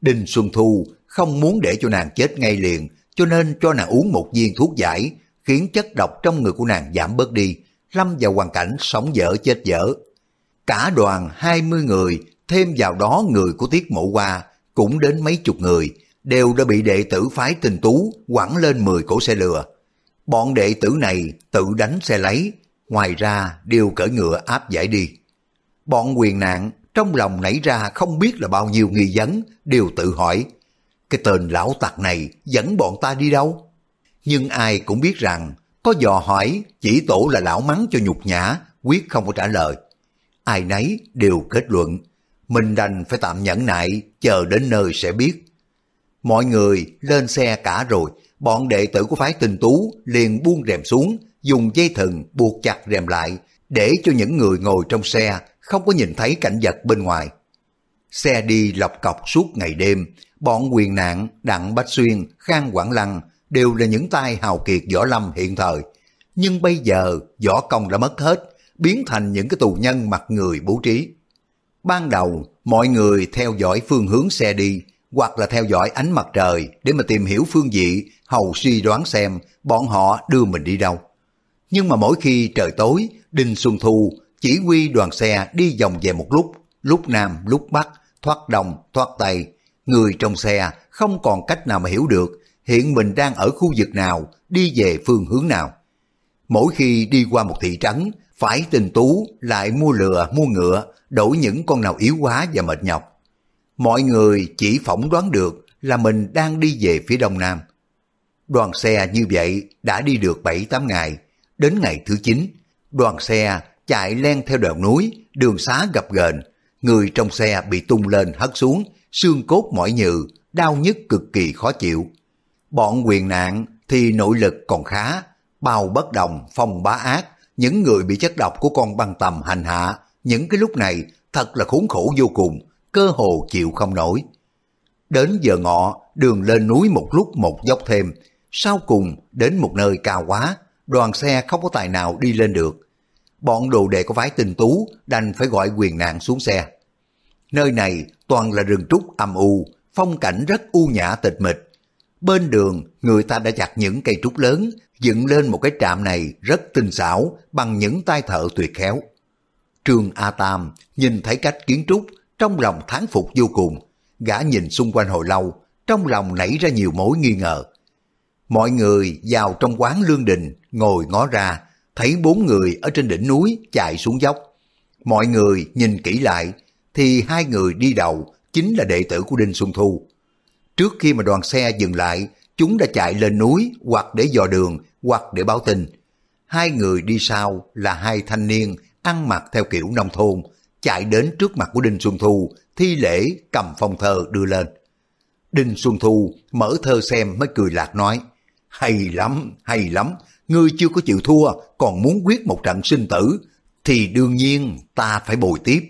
Đinh Xuân Thu không muốn để cho nàng chết ngay liền, cho nên cho nàng uống một viên thuốc giải, khiến chất độc trong người của nàng giảm bớt đi, lâm vào hoàn cảnh sống dở chết dở. Cả đoàn 20 người, thêm vào đó người của Tiết Mộ Hoa, cũng đến mấy chục người, đều đã bị đệ tử phái tình tú quẳng lên 10 cổ xe lừa. Bọn đệ tử này tự đánh xe lấy, ngoài ra đều cởi ngựa áp giải đi. Bọn quyền nạn trong lòng nảy ra không biết là bao nhiêu nghi vấn, đều tự hỏi, cái tên lão tặc này dẫn bọn ta đi đâu? Nhưng ai cũng biết rằng, có dò hỏi chỉ tổ là lão mắng cho nhục nhã, quyết không có trả lời. Ai nấy đều kết luận, mình đành phải tạm nhẫn nại, chờ đến nơi sẽ biết. Mọi người lên xe cả rồi, bọn đệ tử của phái tình tú liền buông rèm xuống, dùng dây thừng buộc chặt rèm lại, để cho những người ngồi trong xe không có nhìn thấy cảnh vật bên ngoài. xe đi lọc cọc suốt ngày đêm, bọn quyền nạn, Đặng Bách Xuyên, Khang Quảng Lăng đều là những tay hào kiệt võ lâm hiện thời. Nhưng bây giờ võ công đã mất hết, biến thành những cái tù nhân mặt người bố trí. Ban đầu, mọi người theo dõi phương hướng xe đi, hoặc là theo dõi ánh mặt trời để mà tìm hiểu phương vị, hầu suy đoán xem bọn họ đưa mình đi đâu. Nhưng mà mỗi khi trời tối, Đinh Xuân Thu chỉ huy đoàn xe đi vòng về một lúc, lúc nam, lúc bắc, thoát đông, thoát tây. Người trong xe không còn cách nào mà hiểu được hiện mình đang ở khu vực nào, đi về phương hướng nào. Mỗi khi đi qua một thị trấn, phải tình tú lại mua lừa mua ngựa, đổi những con nào yếu quá và mệt nhọc. Mọi người chỉ phỏng đoán được là mình đang đi về phía đông nam. Đoàn xe như vậy đã đi được 7-8 ngày, đến ngày thứ 9, đoàn xe chạy len theo đèo núi, đường xá gập ghềnh, người trong xe bị tung lên hất xuống, xương cốt mỏi nhừ, đau nhức cực kỳ khó chịu. Bọn quyền nạn thì nội lực còn khá, bao bất đồng, phong bá ác, những người bị chất độc của con băng tầm hành hạ, những cái lúc này thật là khốn khổ vô cùng, cơ hồ chịu không nổi. Đến giờ ngọ, đường lên núi một lúc một dốc thêm, sau cùng đến một nơi cao quá, đoàn xe không có tài nào đi lên được. Bọn đồ đệ có phái tình tú đành phải gọi quyền nạn xuống xe. Nơi này toàn là rừng trúc âm u, phong cảnh rất u nhã tịch mịch. Bên đường, người ta đã chặt những cây trúc lớn, dựng lên một cái trạm này rất tinh xảo bằng những tay thợ tuyệt khéo. Trương A Tam nhìn thấy cách kiến trúc, trong lòng thán phục vô cùng. Gã nhìn xung quanh hồi lâu, trong lòng nảy ra nhiều mối nghi ngờ. Mọi người vào trong quán lương đình, ngồi ngó ra, thấy bốn người ở trên đỉnh núi chạy xuống dốc. Mọi người nhìn kỹ lại, thì hai người đi đầu chính là đệ tử của Đinh Xuân Thu. Trước khi mà đoàn xe dừng lại, chúng đã chạy lên núi hoặc để dò đường hoặc để báo tin. Hai người đi sau là hai thanh niên ăn mặc theo kiểu nông thôn, chạy đến trước mặt của Đinh Xuân Thu, thi lễ cầm phong thơ đưa lên. Đinh Xuân Thu mở thơ xem mới cười lạc nói, hay lắm, hay lắm, ngươi chưa có chịu thua, còn muốn quyết một trận sinh tử, thì đương nhiên ta phải bồi tiếp.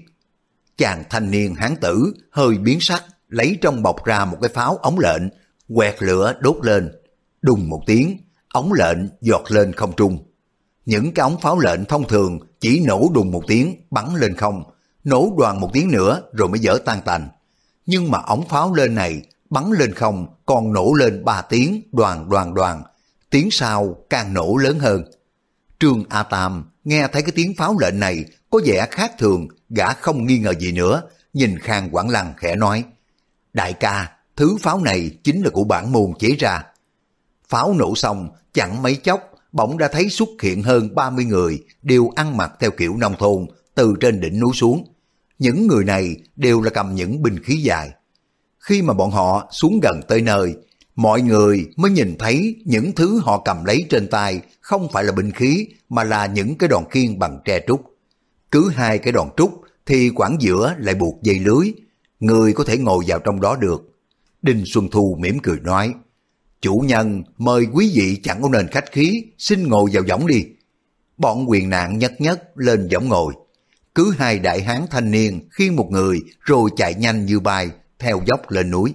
Chàng thanh niên hán tử hơi biến sắc, lấy trong bọc ra một cái pháo ống lệnh, quẹt lửa đốt lên. Đùng một tiếng, ống lệnh giọt lên không trung. Những cái ống pháo lệnh thông thường chỉ nổ đùng một tiếng bắn lên không, nổ đoàn một tiếng nữa rồi mới dở tan tành. Nhưng mà ống pháo lên này bắn lên không còn nổ lên ba tiếng đoàn đoàn đoàn, tiếng sau càng nổ lớn hơn. Trương A Tam nghe thấy cái tiếng pháo lệnh này có vẻ khác thường, gã không nghi ngờ gì nữa, nhìn Khang Quảng Lăng khẽ nói, Đại ca, thứ pháo này chính là của bản môn chế ra. Pháo nổ xong, chẳng mấy chốc, bỗng đã thấy xuất hiện hơn 30 người đều ăn mặc theo kiểu nông thôn từ trên đỉnh núi xuống. Những người này đều là cầm những binh khí dài. Khi mà bọn họ xuống gần tới nơi, mọi người mới nhìn thấy những thứ họ cầm lấy trên tay không phải là binh khí mà là những cái đòn khiên bằng tre trúc. Cứ hai cái đòn trúc thì quảng giữa lại buộc dây lưới, người có thể ngồi vào trong đó được. Đinh Xuân Thu mỉm cười nói, chủ nhân mời quý vị chẳng có nên khách khí, xin ngồi vào võng đi. Bọn quyền nạn nhất nhất lên võng ngồi. Cứ hai đại hán thanh niên khiêng một người rồi chạy nhanh như bay theo dốc lên núi.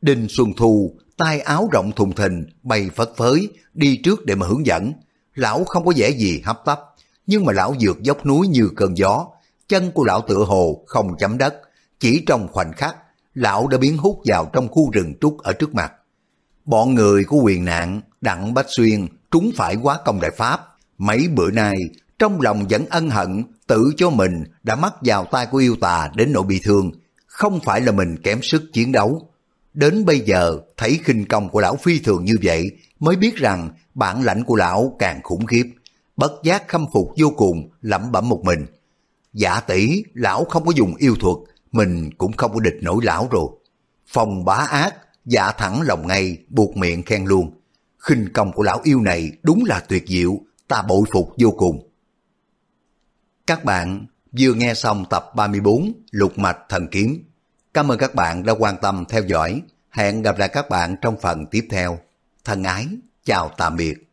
Đinh Xuân Thu tay áo rộng thùng thình bay phất phới đi trước để mà hướng dẫn. Lão không có vẻ gì hấp tấp, nhưng mà lão vượt dốc núi như cơn gió. Chân của lão tựa hồ không chấm đất, chỉ trong khoảnh khắc lão đã biến hút vào trong khu rừng trúc ở trước mặt. Bọn người của quyền nạn, Đặng Bách Xuyên, trúng phải quá công đại pháp. Mấy bữa nay, trong lòng vẫn ân hận, tự cho mình đã mắc vào tay của yêu tà đến nỗi bị thương. Không phải là mình kém sức chiến đấu. Đến bây giờ, thấy khinh công của lão phi thường như vậy, mới biết rằng bản lãnh của lão càng khủng khiếp. Bất giác khâm phục vô cùng, lẩm bẩm một mình. Giả tỷ, lão không có dùng yêu thuật, mình cũng không có địch nổi lão rồi. Phòng bá ác, dạ thẳng lòng ngay, buộc miệng khen luôn. khinh công của lão yêu này đúng là tuyệt diệu, ta bội phục vô cùng. Các bạn vừa nghe xong tập 34 Lục Mạch Thần Kiếm. Cảm ơn các bạn đã quan tâm theo dõi. Hẹn gặp lại các bạn trong phần tiếp theo. Thân ái, chào tạm biệt.